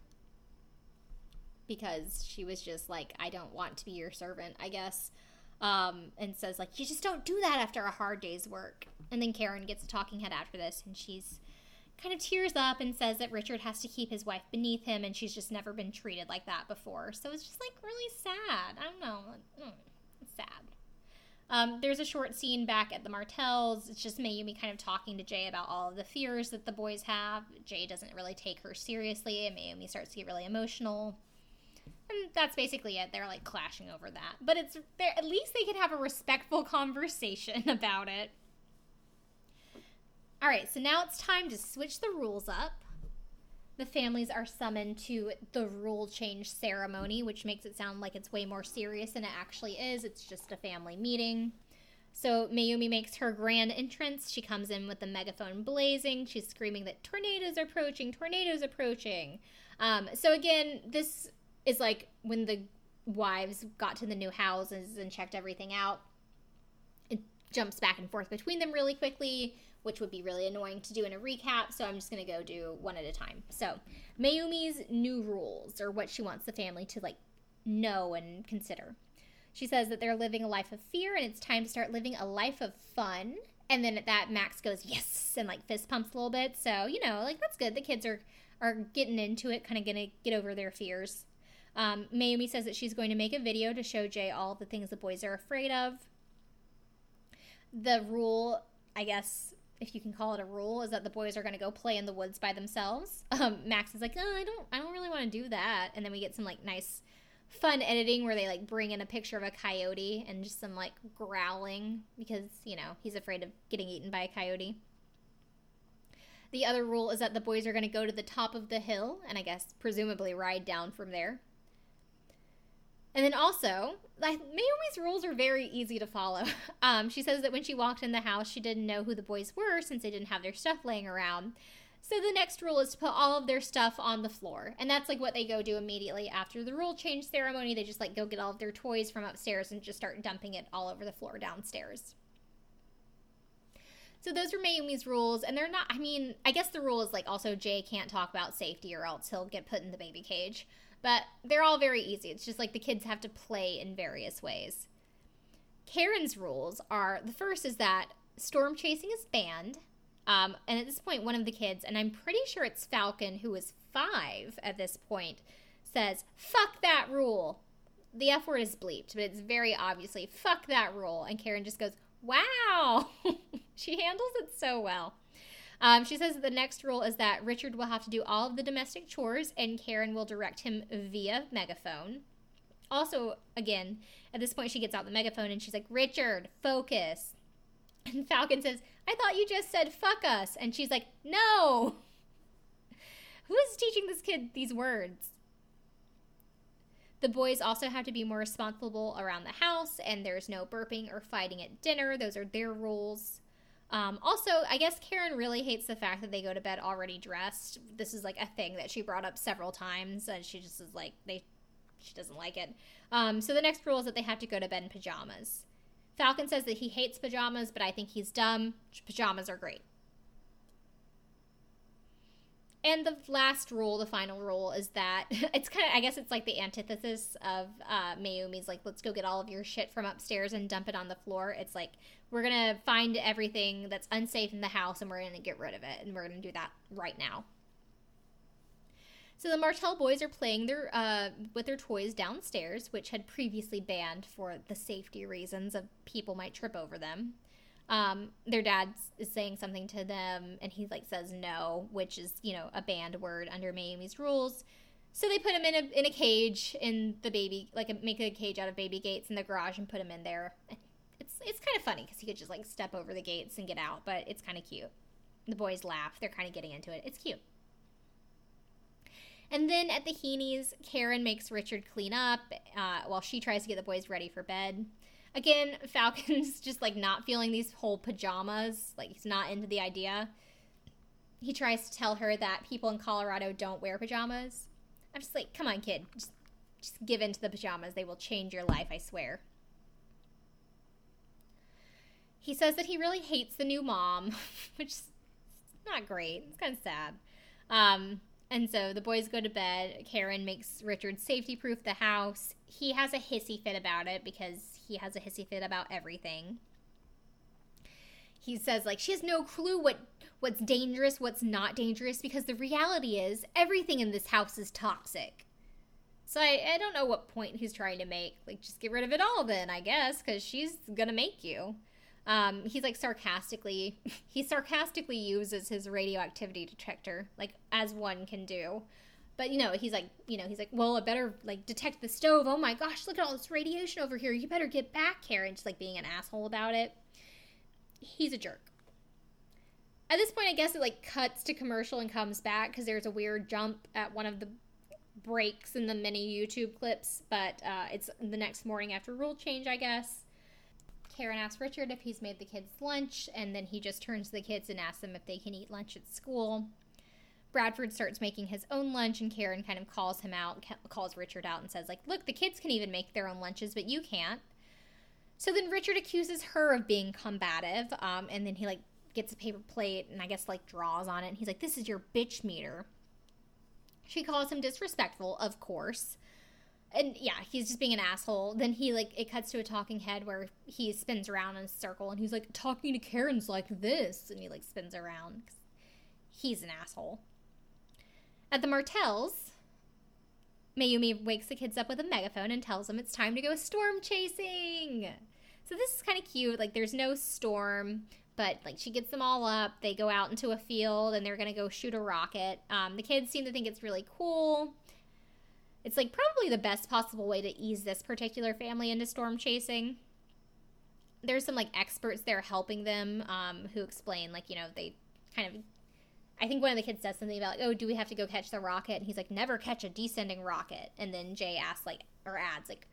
because she was just like, I don't want to be your servant, I guess. Um, and says, like, you just don't do that after a hard day's work. And then Karen gets a talking head after this, and she's kind of tears up and says that Richard has to keep his wife beneath him, and she's just never been treated like that before. So it's just like really sad. I don't know. It's sad. Um, there's a short scene back at the Martells. It's just Mayumi kind of talking to Jay about all of the fears that the boys have. Jay doesn't really take her seriously, and Mayumi starts to get really emotional. And that's basically it. They're like clashing over that. But it's there at least they can have a respectful conversation about it. All right, so now it's time to switch the rules up the families are summoned to the rule change ceremony, which makes it sound like it's way more serious than it actually is. It's just a family meeting. So Mayumi makes her grand entrance. She comes in with the megaphone blazing. She's screaming that tornadoes are approaching, tornadoes approaching. Um, so again, this is like when the wives got to the new houses and checked everything out. It jumps back and forth between them really quickly which would be really annoying to do in a recap, so I'm just going to go do one at a time. So, Mayumi's new rules, or what she wants the family to like know and consider. She says that they're living a life of fear and it's time to start living a life of fun. And then at that, Max goes, yes, and like fist pumps a little bit. So, you know, like that's good. The kids are, are getting into it, kind of going to get over their fears. Um, Mayumi says that she's going to make a video to show Jay all the things the boys are afraid of. The rule, I guess, if you can call it a rule, is that the boys are going to go play in the woods by themselves. Um, Max is like, oh, I don't, I don't really want to do that. And then we get some like nice, fun editing where they like bring in a picture of a coyote and just some like growling because you know he's afraid of getting eaten by a coyote. The other rule is that the boys are going to go to the top of the hill and I guess presumably ride down from there. And then also, like Mayumi's rules are very easy to follow. Um, she says that when she walked in the house, she didn't know who the boys were since they didn't have their stuff laying around. So the next rule is to put all of their stuff on the floor. And that's like what they go do immediately after the rule change ceremony. They just like go get all of their toys from upstairs and just start dumping it all over the floor downstairs. So those are Mayumi's rules, and they're not. I mean, I guess the rule is like also Jay can't talk about safety or else he'll get put in the baby cage. But they're all very easy. It's just like the kids have to play in various ways. Karen's rules are the first is that storm chasing is banned. Um, and at this point, one of the kids, and I'm pretty sure it's Falcon, who is five at this point, says, Fuck that rule. The F word is bleeped, but it's very obviously, fuck that rule. And Karen just goes, Wow. she handles it so well. Um, she says the next rule is that Richard will have to do all of the domestic chores and Karen will direct him via megaphone. Also, again, at this point, she gets out the megaphone and she's like, Richard, focus. And Falcon says, I thought you just said fuck us. And she's like, no. Who is teaching this kid these words? The boys also have to be more responsible around the house, and there's no burping or fighting at dinner. Those are their rules. Um, also, I guess Karen really hates the fact that they go to bed already dressed. This is like a thing that she brought up several times, and she just is like they, she doesn't like it. Um, so the next rule is that they have to go to bed in pajamas. Falcon says that he hates pajamas, but I think he's dumb. Pajamas are great. And the last rule, the final rule, is that it's kind of, I guess it's like the antithesis of uh, Mayumi's like, let's go get all of your shit from upstairs and dump it on the floor. It's like, we're going to find everything that's unsafe in the house and we're going to get rid of it. And we're going to do that right now. So the Martell boys are playing their uh, with their toys downstairs, which had previously banned for the safety reasons of people might trip over them. Um, their dad is saying something to them, and he like says no, which is you know a banned word under Mayumi's rules. So they put him in a in a cage in the baby like a, make a cage out of baby gates in the garage and put him in there. It's it's kind of funny because he could just like step over the gates and get out, but it's kind of cute. The boys laugh; they're kind of getting into it. It's cute. And then at the Heenes, Karen makes Richard clean up uh, while she tries to get the boys ready for bed. Again, Falcon's just like not feeling these whole pajamas. Like he's not into the idea. He tries to tell her that people in Colorado don't wear pajamas. I'm just like, come on, kid. Just, just give in to the pajamas. They will change your life, I swear. He says that he really hates the new mom, which is not great. It's kind of sad. Um, and so the boys go to bed. Karen makes Richard safety proof the house. He has a hissy fit about it because he has a hissy fit about everything. He says like she has no clue what what's dangerous, what's not dangerous because the reality is everything in this house is toxic. So I, I don't know what point he's trying to make. Like just get rid of it all then, I guess, cuz she's going to make you. Um, he's like sarcastically, he sarcastically uses his radioactivity detector, like as one can do. But you know, he's like, you know, he's like, well, I better like detect the stove. Oh my gosh, look at all this radiation over here. You better get back, Karen. Just like being an asshole about it. He's a jerk. At this point, I guess it like cuts to commercial and comes back because there's a weird jump at one of the breaks in the mini YouTube clips. But uh, it's the next morning after rule change, I guess. Karen asks Richard if he's made the kids lunch, and then he just turns to the kids and asks them if they can eat lunch at school. Bradford starts making his own lunch, and Karen kind of calls him out, calls Richard out, and says, like, look, the kids can even make their own lunches, but you can't. So then Richard accuses her of being combative, um, and then he, like, gets a paper plate and I guess, like, draws on it, and he's like, this is your bitch meter. She calls him disrespectful, of course and yeah, he's just being an asshole. Then he like it cuts to a talking head where he spins around in a circle and he's like talking to Karen's like this, and he like spins around. He's an asshole. At the Martells, Mayumi wakes the kids up with a megaphone and tells them it's time to go storm chasing. So this is kind of cute. Like there's no storm, but like she gets them all up. They go out into a field and they're gonna go shoot a rocket. Um, the kids seem to think it's really cool it's like probably the best possible way to ease this particular family into storm chasing. There's some like experts there helping them um, who explain like you know they kind of. I think one of the kids says something about like, oh, do we have to go catch the rocket? And he's like, never catch a descending rocket. And then Jay asks like or adds like,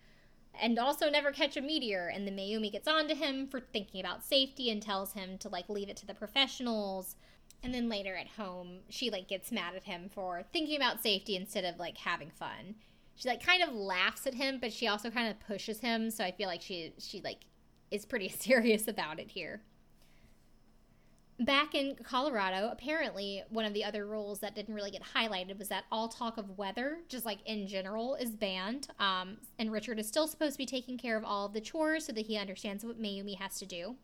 and also never catch a meteor. And then Mayumi gets on to him for thinking about safety and tells him to like leave it to the professionals. And then later at home, she like gets mad at him for thinking about safety instead of like having fun. She like kind of laughs at him, but she also kind of pushes him, so I feel like she she like is pretty serious about it here. Back in Colorado, apparently one of the other rules that didn't really get highlighted was that all talk of weather, just like in general, is banned. Um, and Richard is still supposed to be taking care of all of the chores so that he understands what Mayumi has to do.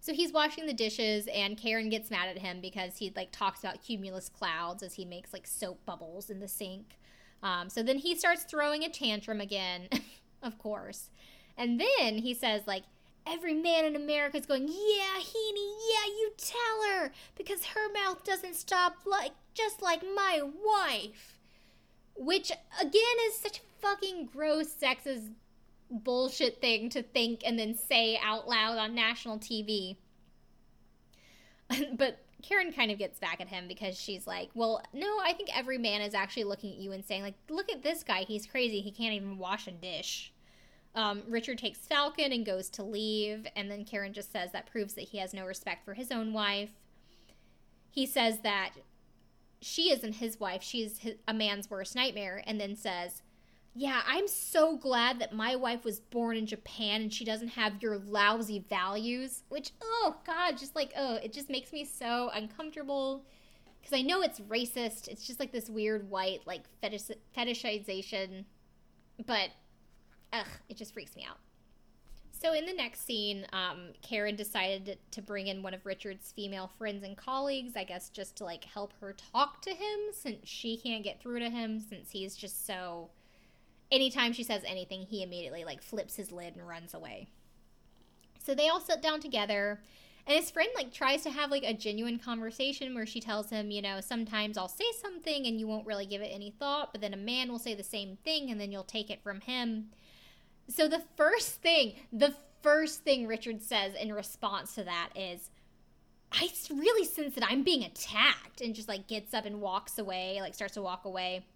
So he's washing the dishes, and Karen gets mad at him because he like talks about cumulus clouds as he makes like soap bubbles in the sink. Um, so then he starts throwing a tantrum again, of course, and then he says like. Every man in America is going, yeah, Heene, yeah, you tell her, because her mouth doesn't stop like just like my wife. Which again is such a fucking gross sexist bullshit thing to think and then say out loud on national TV. but Karen kind of gets back at him because she's like, "Well, no, I think every man is actually looking at you and saying like, look at this guy, he's crazy. He can't even wash a dish." Um, Richard takes Falcon and goes to leave, and then Karen just says that proves that he has no respect for his own wife. He says that she isn't his wife; she's his, a man's worst nightmare, and then says, yeah, I'm so glad that my wife was born in Japan and she doesn't have your lousy values. Which, oh God, just like, oh, it just makes me so uncomfortable. Because I know it's racist. It's just like this weird white, like, fetish- fetishization. But, ugh, it just freaks me out. So in the next scene, um, Karen decided to bring in one of Richard's female friends and colleagues, I guess just to like help her talk to him since she can't get through to him since he's just so anytime she says anything, he immediately like flips his lid and runs away. So they all sit down together and his friend like tries to have like a genuine conversation where she tells him, you know, sometimes I'll say something and you won't really give it any thought, but then a man will say the same thing and then you'll take it from him. So the first thing, the first thing Richard says in response to that is, I really sense that I'm being attacked, and just like gets up and walks away, like starts to walk away.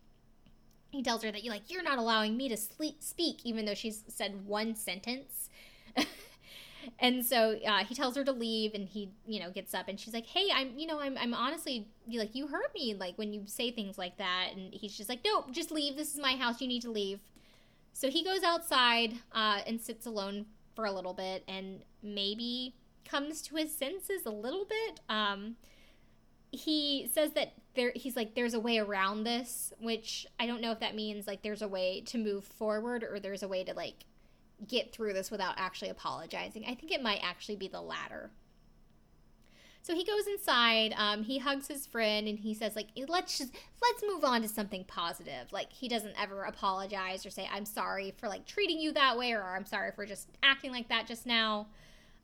He tells her that you like you're not allowing me to sleep, speak, even though she's said one sentence. and so uh, he tells her to leave, and he you know gets up, and she's like, "Hey, I'm you know I'm I'm honestly like you hurt me like when you say things like that," and he's just like, "Nope, just leave. This is my house. You need to leave." So he goes outside uh, and sits alone for a little bit and maybe comes to his senses a little bit. Um, he says that there he's like there's a way around this, which I don't know if that means like there's a way to move forward or there's a way to like get through this without actually apologizing. I think it might actually be the latter. So he goes inside. Um, he hugs his friend and he says, like, let's just let's move on to something positive. Like he doesn't ever apologize or say, I'm sorry for like treating you that way or I'm sorry for just acting like that just now.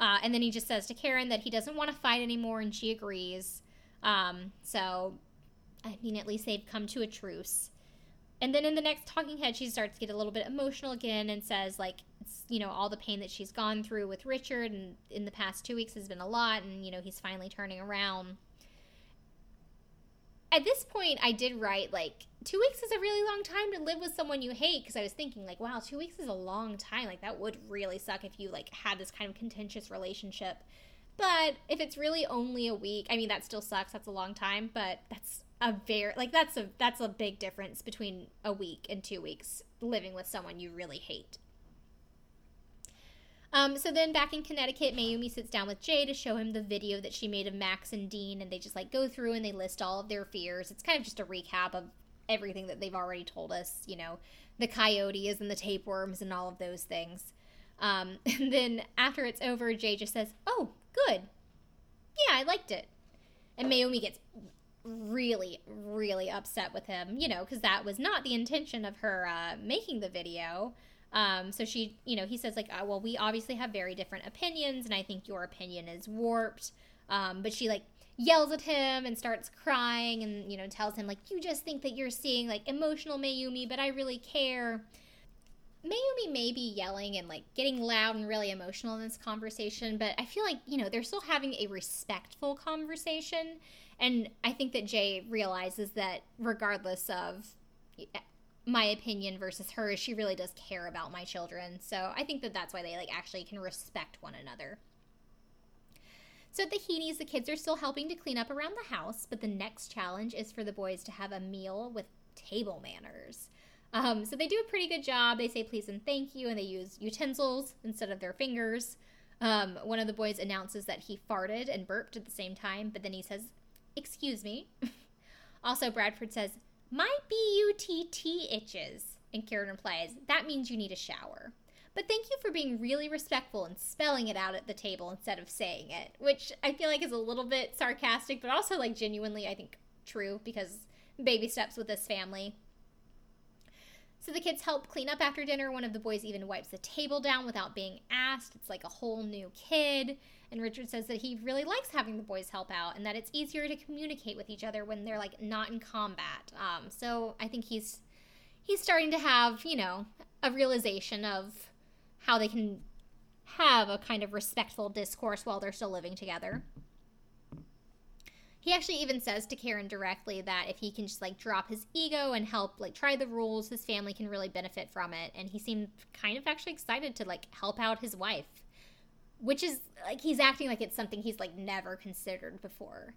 Uh, and then he just says to Karen that he doesn't want to fight anymore, and she agrees. Um, so, I mean, at least they've come to a truce. And then in the next talking head, she starts to get a little bit emotional again and says, like, you know, all the pain that she's gone through with Richard and in the past two weeks has been a lot, and, you know, he's finally turning around. At this point, I did write, like, two weeks is a really long time to live with someone you hate because I was thinking, like, wow, two weeks is a long time. Like, that would really suck if you, like, had this kind of contentious relationship. But if it's really only a week, I mean, that still sucks. That's a long time, but that's a very like that's a that's a big difference between a week and two weeks living with someone you really hate. Um, so then back in Connecticut, Mayumi sits down with Jay to show him the video that she made of Max and Dean, and they just like go through and they list all of their fears. It's kind of just a recap of everything that they've already told us, you know, the coyotes and the tapeworms and all of those things. Um, and then after it's over, Jay just says, Oh, good. Yeah, I liked it. And Mayumi gets really, really upset with him, you know, because that was not the intention of her uh, making the video. Um, so she, you know, he says, like, oh, well, we obviously have very different opinions, and I think your opinion is warped. Um, but she, like, yells at him and starts crying and, you know, tells him, like, you just think that you're seeing, like, emotional Mayumi, but I really care. Mayumi may be yelling and like getting loud and really emotional in this conversation, but I feel like, you know, they're still having a respectful conversation. And I think that Jay realizes that regardless of my opinion versus hers, she really does care about my children. So I think that that's why they like actually can respect one another. So at the Heene's, the kids are still helping to clean up around the house, but the next challenge is for the boys to have a meal with table manners. Um, so they do a pretty good job. They say please and thank you, and they use utensils instead of their fingers. Um, one of the boys announces that he farted and burped at the same time, but then he says, Excuse me. also, Bradford says, My BUTT itches. And Karen replies, That means you need a shower. But thank you for being really respectful and spelling it out at the table instead of saying it, which I feel like is a little bit sarcastic, but also like genuinely, I think, true because baby steps with this family. So the kids help clean up after dinner. One of the boys even wipes the table down without being asked. It's like a whole new kid. And Richard says that he really likes having the boys help out and that it's easier to communicate with each other when they're like not in combat. Um, so I think he's he's starting to have you know a realization of how they can have a kind of respectful discourse while they're still living together. He actually even says to Karen directly that if he can just like drop his ego and help like try the rules, his family can really benefit from it. And he seemed kind of actually excited to like help out his wife, which is like he's acting like it's something he's like never considered before.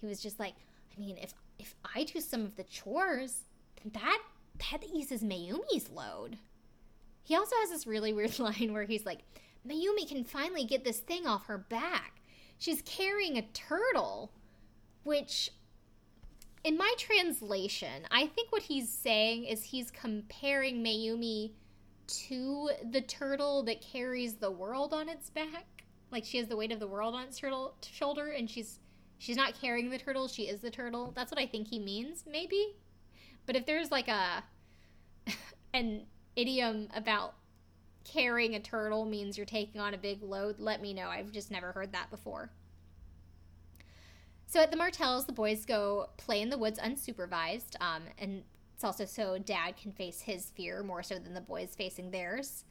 He was just like, I mean, if if I do some of the chores, then that that eases Mayumi's load. He also has this really weird line where he's like, Mayumi can finally get this thing off her back. She's carrying a turtle which in my translation, I think what he's saying is he's comparing Mayumi to the turtle that carries the world on its back. Like she has the weight of the world on its turtle shoulder, and she's she's not carrying the turtle; she is the turtle. That's what I think he means, maybe. But if there's like a an idiom about carrying a turtle means you're taking on a big load, let me know. I've just never heard that before. So at the Martells, the boys go play in the woods unsupervised, um, and it's also so Dad can face his fear more so than the boys facing theirs.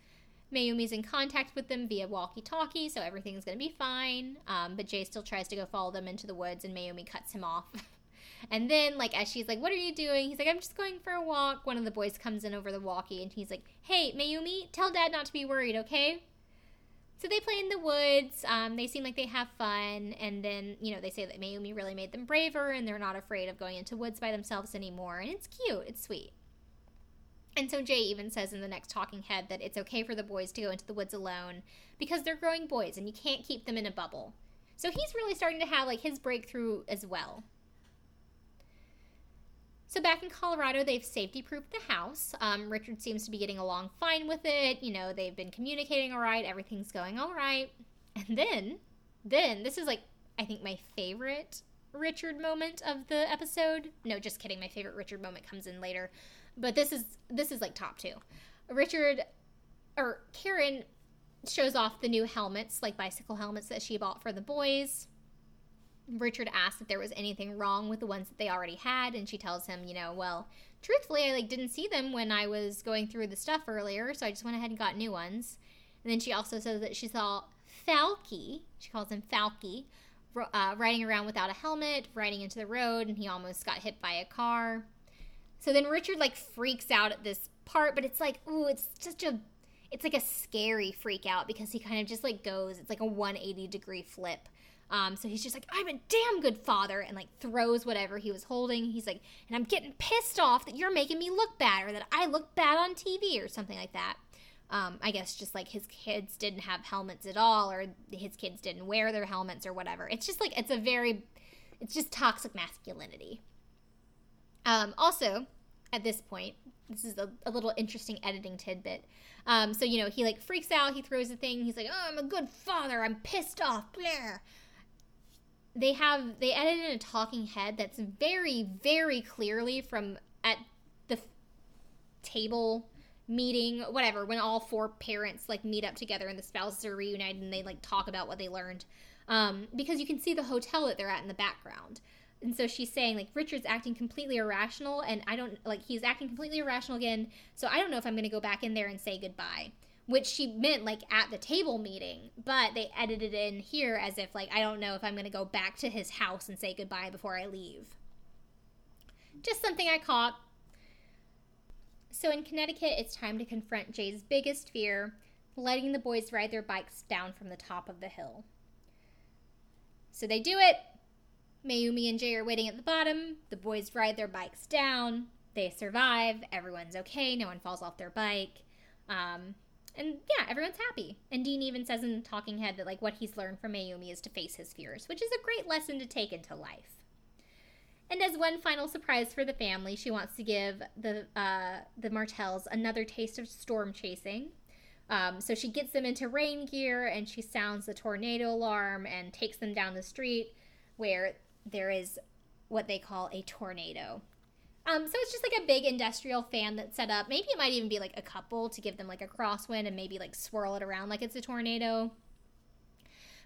Mayumi's in contact with them via walkie-talkie, so everything's gonna be fine. Um, but Jay still tries to go follow them into the woods, and Mayumi cuts him off. and then, like, as she's like, "What are you doing?" He's like, "I'm just going for a walk." One of the boys comes in over the walkie, and he's like, "Hey, Mayumi, tell Dad not to be worried, okay?" So they play in the woods. Um, they seem like they have fun, and then you know they say that Mayumi really made them braver, and they're not afraid of going into woods by themselves anymore. And it's cute. It's sweet. And so Jay even says in the next talking head that it's okay for the boys to go into the woods alone because they're growing boys, and you can't keep them in a bubble. So he's really starting to have like his breakthrough as well. So back in Colorado, they've safety proofed the house. Um, Richard seems to be getting along fine with it. You know, they've been communicating all right. Everything's going all right. And then, then this is like I think my favorite Richard moment of the episode. No, just kidding. My favorite Richard moment comes in later, but this is this is like top two. Richard or Karen shows off the new helmets, like bicycle helmets that she bought for the boys. Richard asks if there was anything wrong with the ones that they already had, and she tells him, you know, well, truthfully, I like didn't see them when I was going through the stuff earlier, so I just went ahead and got new ones. And then she also says that she saw Falky, she calls him Falky, uh, riding around without a helmet, riding into the road, and he almost got hit by a car. So then Richard like freaks out at this part, but it's like, ooh, it's such a, it's like a scary freak out because he kind of just like goes, it's like a 180 degree flip um, so he's just like, I'm a damn good father, and like throws whatever he was holding. He's like, and I'm getting pissed off that you're making me look bad, or that I look bad on TV, or something like that. Um, I guess just like his kids didn't have helmets at all, or his kids didn't wear their helmets, or whatever. It's just like, it's a very, it's just toxic masculinity. Um, also, at this point, this is a, a little interesting editing tidbit. Um, so, you know, he like freaks out, he throws a thing, he's like, oh, I'm a good father, I'm pissed off, blah they have they edited in a talking head that's very very clearly from at the table meeting whatever when all four parents like meet up together and the spouses are reunited and they like talk about what they learned um, because you can see the hotel that they're at in the background. And so she's saying like richard's acting completely irrational and i don't like he's acting completely irrational again so i don't know if i'm going to go back in there and say goodbye which she meant like at the table meeting, but they edited it in here as if like I don't know if I'm going to go back to his house and say goodbye before I leave. Just something I caught. So in Connecticut, it's time to confront Jay's biggest fear, letting the boys ride their bikes down from the top of the hill. So they do it. Mayumi and Jay are waiting at the bottom. The boys ride their bikes down. They survive. Everyone's okay. No one falls off their bike. Um, and yeah, everyone's happy. And Dean even says in Talking Head that like what he's learned from Mayumi is to face his fears, which is a great lesson to take into life. And as one final surprise for the family, she wants to give the uh, the Martells another taste of storm chasing. Um, so she gets them into rain gear and she sounds the tornado alarm and takes them down the street where there is what they call a tornado. Um, so it's just like a big industrial fan that's set up. Maybe it might even be like a couple to give them like a crosswind and maybe like swirl it around like it's a tornado.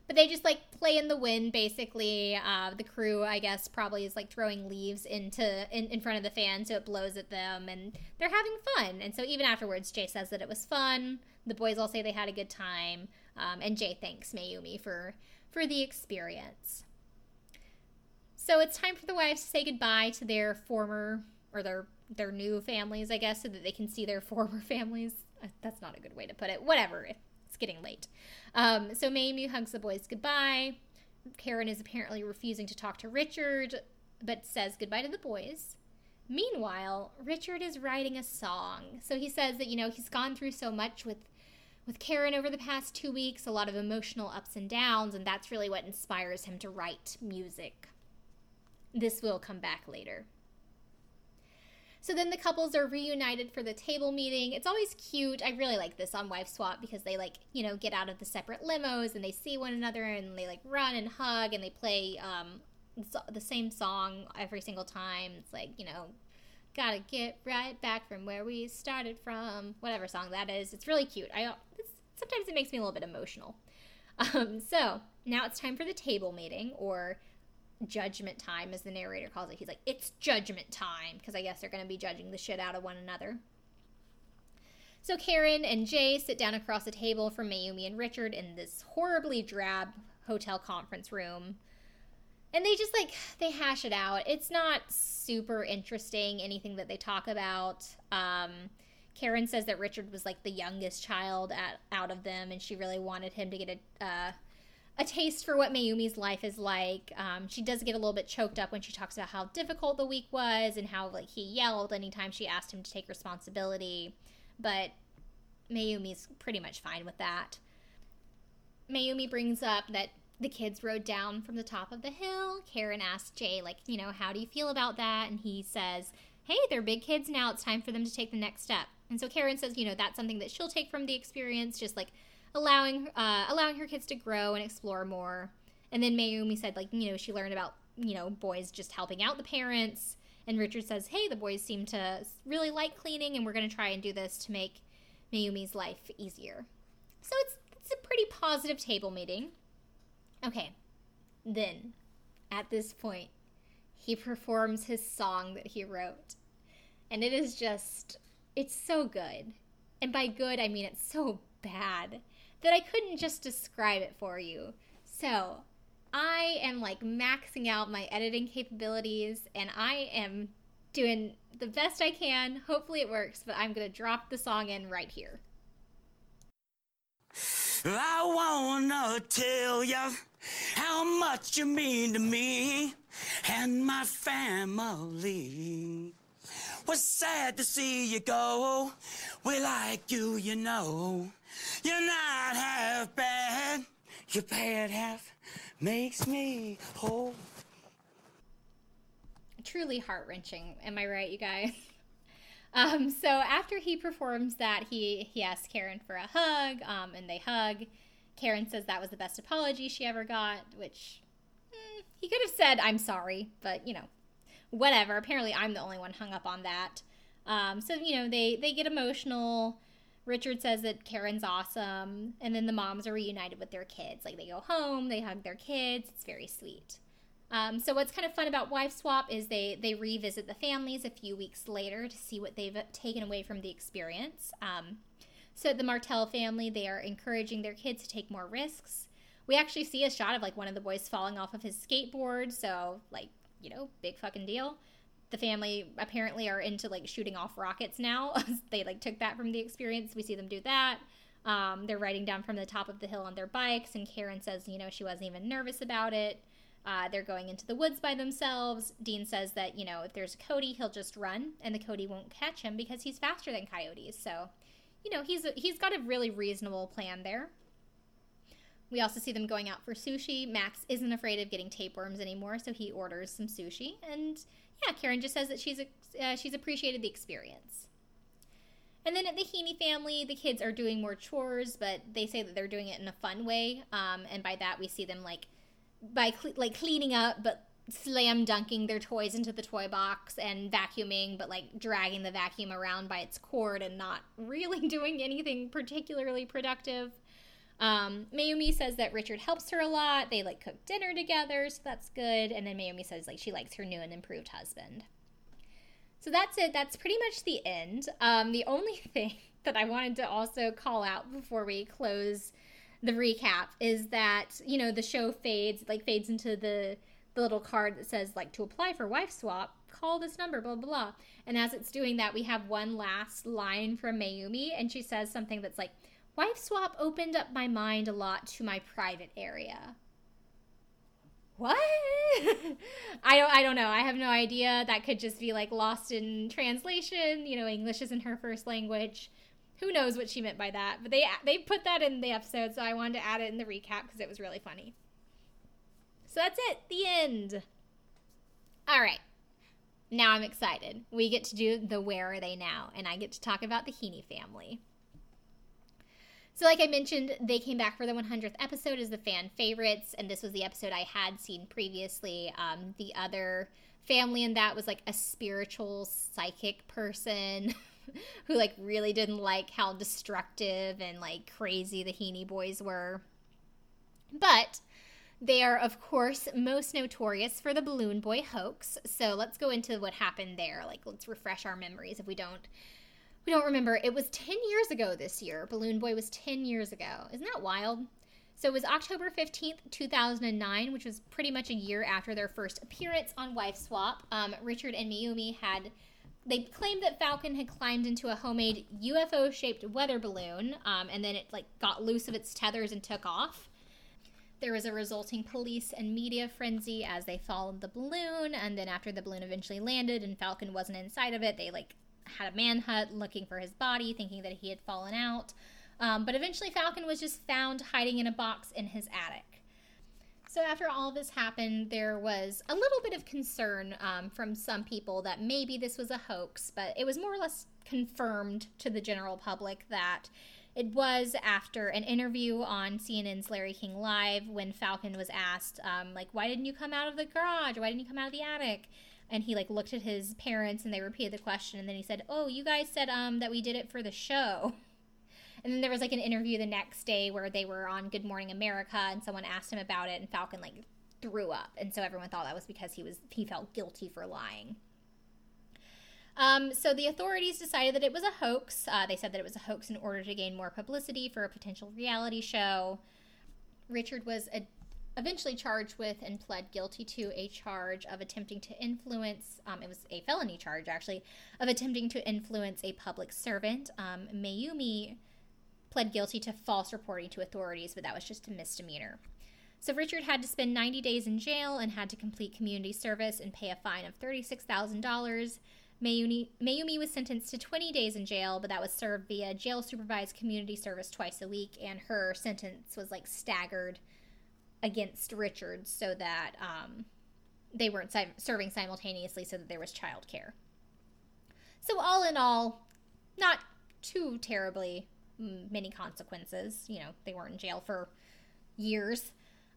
But they just like play in the wind basically. Uh, the crew, I guess, probably is like throwing leaves into in, in front of the fan so it blows at them and they're having fun. And so even afterwards, Jay says that it was fun. The boys all say they had a good time. Um, and Jay thanks Mayumi for for the experience. So it's time for the wives to say goodbye to their former or their their new families, I guess, so that they can see their former families. Uh, that's not a good way to put it. Whatever. It's getting late. Um, so Mayumi hugs the boys goodbye. Karen is apparently refusing to talk to Richard, but says goodbye to the boys. Meanwhile, Richard is writing a song. So he says that, you know, he's gone through so much with with Karen over the past two weeks, a lot of emotional ups and downs, and that's really what inspires him to write music. This will come back later. So then the couples are reunited for the table meeting. It's always cute. I really like this on Wife Swap because they like, you know, get out of the separate limos and they see one another and they like run and hug and they play um, the same song every single time. It's like, you know, gotta get right back from where we started from, whatever song that is. It's really cute. I sometimes it makes me a little bit emotional. Um, so now it's time for the table meeting or judgment time, as the narrator calls it. He's like, it's judgment time, because I guess they're going to be judging the shit out of one another. So Karen and Jay sit down across the table from Mayumi and Richard in this horribly drab hotel conference room. And they just like they hash it out. It's not super interesting anything that they talk about. Um, Karen says that Richard was like the youngest child at, out of them, and she really wanted him to get a uh, a taste for what Mayumi's life is like. Um, she does get a little bit choked up when she talks about how difficult the week was and how like he yelled anytime she asked him to take responsibility, but Mayumi's pretty much fine with that. Mayumi brings up that the kids rode down from the top of the hill. Karen asks Jay, like, you know, how do you feel about that? And he says, hey, they're big kids now. It's time for them to take the next step. And so Karen says, you know, that's something that she'll take from the experience, just like allowing uh, allowing her kids to grow and explore more. And then Mayumi said, like, you know, she learned about you know boys just helping out the parents. And Richard says, hey, the boys seem to really like cleaning, and we're going to try and do this to make Mayumi's life easier. So it's it's a pretty positive table meeting. Okay, then at this point, he performs his song that he wrote. And it is just it's so good. And by good, I mean it's so bad that I couldn't just describe it for you. So, I am like maxing out my editing capabilities and I am doing the best I can. Hopefully, it works, but I'm going to drop the song in right here. I wanna tell you how much you mean to me and my family. Was sad to see you go. We like you, you know. You're not half bad. Your bad half makes me whole. Truly heart wrenching. Am I right, you guys? Um, so after he performs that, he he asks Karen for a hug, um, and they hug. Karen says that was the best apology she ever got, which mm, he could have said, "I'm sorry," but you know, whatever. Apparently, I'm the only one hung up on that. Um, so you know, they they get emotional. Richard says that Karen's awesome, and then the moms are reunited with their kids. Like they go home, they hug their kids. It's very sweet. Um, so what's kind of fun about Wife Swap is they they revisit the families a few weeks later to see what they've taken away from the experience. Um, so the Martell family, they are encouraging their kids to take more risks. We actually see a shot of like one of the boys falling off of his skateboard. So like you know, big fucking deal. The family apparently are into like shooting off rockets now. they like took that from the experience. We see them do that. Um, they're riding down from the top of the hill on their bikes, and Karen says, you know, she wasn't even nervous about it. Uh, they're going into the woods by themselves. Dean says that, you know, if there's coyote, he'll just run, and the Cody won't catch him because he's faster than coyotes. So, you know, he's he's got a really reasonable plan there. We also see them going out for sushi. Max isn't afraid of getting tapeworms anymore, so he orders some sushi. And yeah, Karen just says that she's uh, she's appreciated the experience. And then at the Heene family, the kids are doing more chores, but they say that they're doing it in a fun way. Um, and by that, we see them like by like cleaning up, but slam dunking their toys into the toy box and vacuuming, but like dragging the vacuum around by its cord and not really doing anything particularly productive. Um, Mayumi says that Richard helps her a lot. They like cook dinner together, so that's good. And then Mayumi says like she likes her new and improved husband. So that's it. That's pretty much the end. Um, the only thing that I wanted to also call out before we close the recap is that you know the show fades, like fades into the the little card that says like to apply for wife swap call this number blah blah blah and as it's doing that we have one last line from mayumi and she says something that's like Wife Swap opened up my mind a lot to my private area. What? I don't I don't know. I have no idea. That could just be like lost in translation. You know, English isn't her first language. Who knows what she meant by that? But they they put that in the episode, so I wanted to add it in the recap because it was really funny. So that's it. The end. All right. now I'm excited. We get to do the Where Are They Now, and I get to talk about the Heene family. So, like I mentioned, they came back for the 100th episode as the fan favorites, and this was the episode I had seen previously. Um, the other family in that was like a spiritual psychic person who like really didn't like how destructive and like crazy the Heene boys were. But they are, of course, most notorious for the Balloon Boy hoax. So let's go into what happened there. Like, let's refresh our memories if we don't. We don't remember. It was 10 years ago this year. Balloon Boy was 10 years ago. Isn't that wild? So it was October 15th, 2009, which was pretty much a year after their first appearance on Wife Swap. Um, Richard and Mayumi had. They claimed that Falcon had climbed into a homemade UFO shaped weather balloon, um, and then it like got loose of its tethers and took off. There was a resulting police and media frenzy as they followed the balloon, and then after the balloon eventually landed and Falcon wasn't inside of it, they like had a manhunt looking for his body, thinking that he had fallen out. Um, but eventually, Falcon was just found hiding in a box in his attic. So, after all this happened, there was a little bit of concern um, from some people that maybe this was a hoax, but it was more or less confirmed to the general public that it was after an interview on CNN's Larry King Live when Falcon was asked, um, like, why didn't you come out of the garage? Why didn't you come out of the attic? And he like looked at his parents and they repeated the question and then he said, "Oh, you guys said um that we did it for the show." And then there was like an interview the next day where they were on Good Morning America and someone asked him about it and Falcon like threw up. And so everyone thought that was because he was he felt guilty for lying. Um, so the authorities decided that it was a hoax. Uh, they said that it was a hoax in order to gain more publicity for a potential reality show. Richard was a, eventually charged with and pled guilty to a charge of attempting to influence. Um, it was a felony charge, actually, of attempting to influence a public servant. Um, Mayumi pled guilty to false reporting to authorities, but that was just a misdemeanor. So Richard had to spend 90 days in jail and had to complete community service and pay a fine of $36,000. Mayumi, Mayumi was sentenced to 20 days in jail, but that was served via jail supervised community service twice a week, and her sentence was like staggered against Richard so that um, they weren't si- serving simultaneously so that there was childcare. So, all in all, not too terribly many consequences. You know, they weren't in jail for years.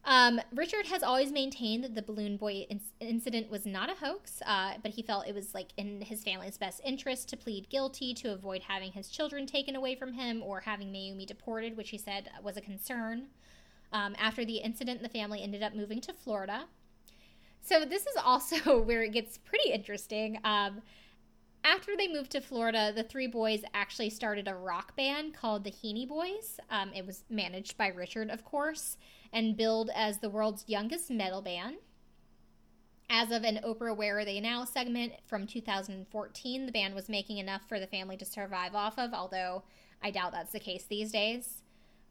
Um, Richard has always maintained that the Balloon Boy in- incident was not a hoax, uh, but he felt it was like in his family's best interest to plead guilty to avoid having his children taken away from him or having Mayumi deported, which he said was a concern. Um, after the incident, the family ended up moving to Florida. So this is also where it gets pretty interesting. Um, after they moved to Florida, the three boys actually started a rock band called the Heene Boys. Um, it was managed by Richard, of course, and billed as the world's youngest metal band. As of an Oprah Where Are They Now segment from 2014, the band was making enough for the family to survive off of, although I doubt that's the case these days.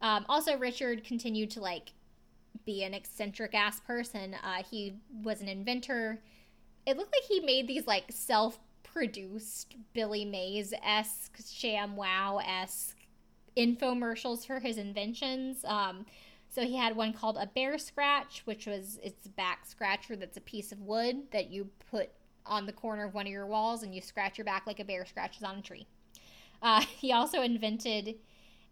Um, also, Richard continued to like be an eccentric ass person. Uh, he was an inventor. It looked like he made these like self produced Billy Mays esque, Sham Wow esque infomercials for his inventions. Um, so he had one called a bear scratch, which was its back scratcher that's a piece of wood that you put on the corner of one of your walls and you scratch your back like a bear scratches on a tree. Uh, he also invented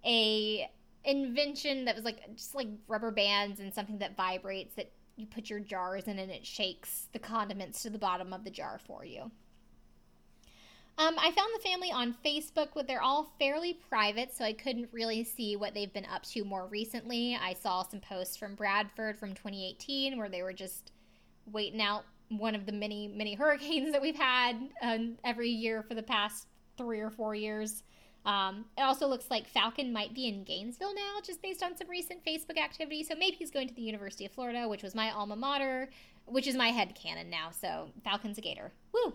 a invention that was like just like rubber bands and something that vibrates that you put your jars in and it shakes the condiments to the bottom of the jar for you. Um, I found the family on Facebook, but they're all fairly private, so I couldn't really see what they've been up to more recently. I saw some posts from Bradford from 2018 where they were just waiting out one of the many, many hurricanes that we've had um, every year for the past three or four years. Um, it also looks like Falcon might be in Gainesville now, just based on some recent Facebook activity. So maybe he's going to the University of Florida, which was my alma mater, which is my head canon now. So Falcon's a Gator. Woo!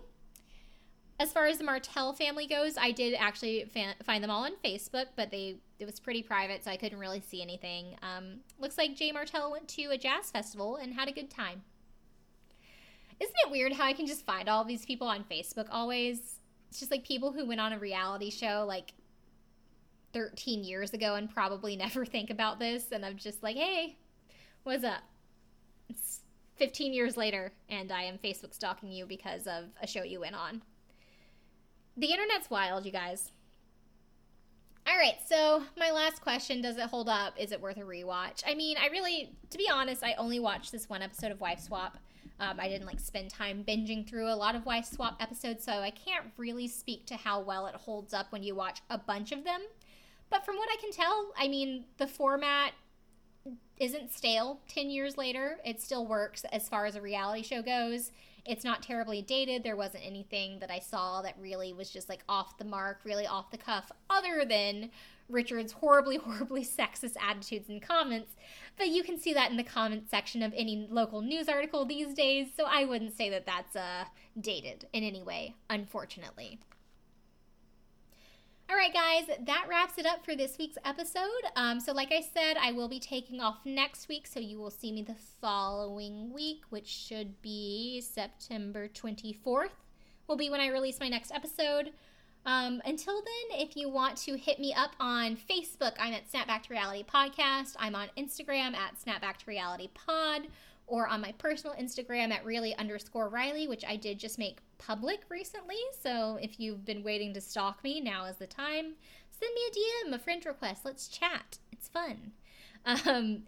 as far as the Martell family goes, I did actually find them all on Facebook, but they it was pretty private, so I couldn't really see anything. Um, looks like Jay Martell went to a jazz festival and had a good time. Isn't it weird how I can just find all these people on Facebook always? It's just like people who went on a reality show like 13 years ago and probably never think about this, and I'm just like, hey, what's up? It's 15 years later, and I am Facebook stalking you because of a show you went on. The internet's wild, you guys. All right, so my last question does it hold up? Is it worth a rewatch? I mean, I really, to be honest, I only watched this one episode of Wife Swap. Um, I didn't like spend time binging through a lot of Wife Swap episodes, so I can't really speak to how well it holds up when you watch a bunch of them. But from what I can tell, I mean, the format isn't stale 10 years later. It still works as far as a reality show goes. It's not terribly dated. There wasn't anything that I saw that really was just like off the mark, really off the cuff, other than Richard's horribly, horribly sexist attitudes and comments. But you can see that in the comment section of any local news article these days, so I wouldn't say that that's uh, dated in any way, unfortunately. All right, guys, that wraps it up for this week's episode. Um, so, like I said, I will be taking off next week, so you will see me the following week, which should be September 24th, will be when I release my next episode. Um, until then, if you want to hit me up on Facebook, I'm at Snapback to Reality Podcast. I'm on Instagram at Snapback to Reality Pod or on my personal Instagram at really underscore Riley, which I did just make public recently. So if you've been waiting to stalk me, now is the time. Send me a DM, a friend request. Let's chat. It's fun. Um,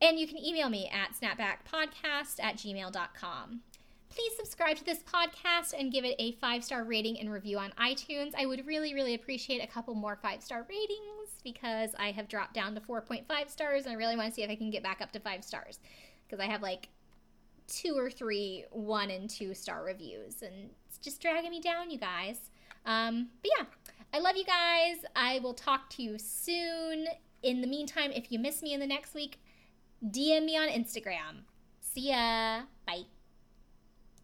and you can email me at snapbackpodcast at gmail.com. Please subscribe to this podcast and give it a five star rating and review on iTunes. I would really, really appreciate a couple more five star ratings because I have dropped down to 4.5 stars and I really want to see if I can get back up to five stars because I have like two or three one and two star reviews, and it's just dragging me down, you guys. Um, but yeah, I love you guys. I will talk to you soon. In the meantime, if you miss me in the next week, DM me on Instagram. See ya. Bye.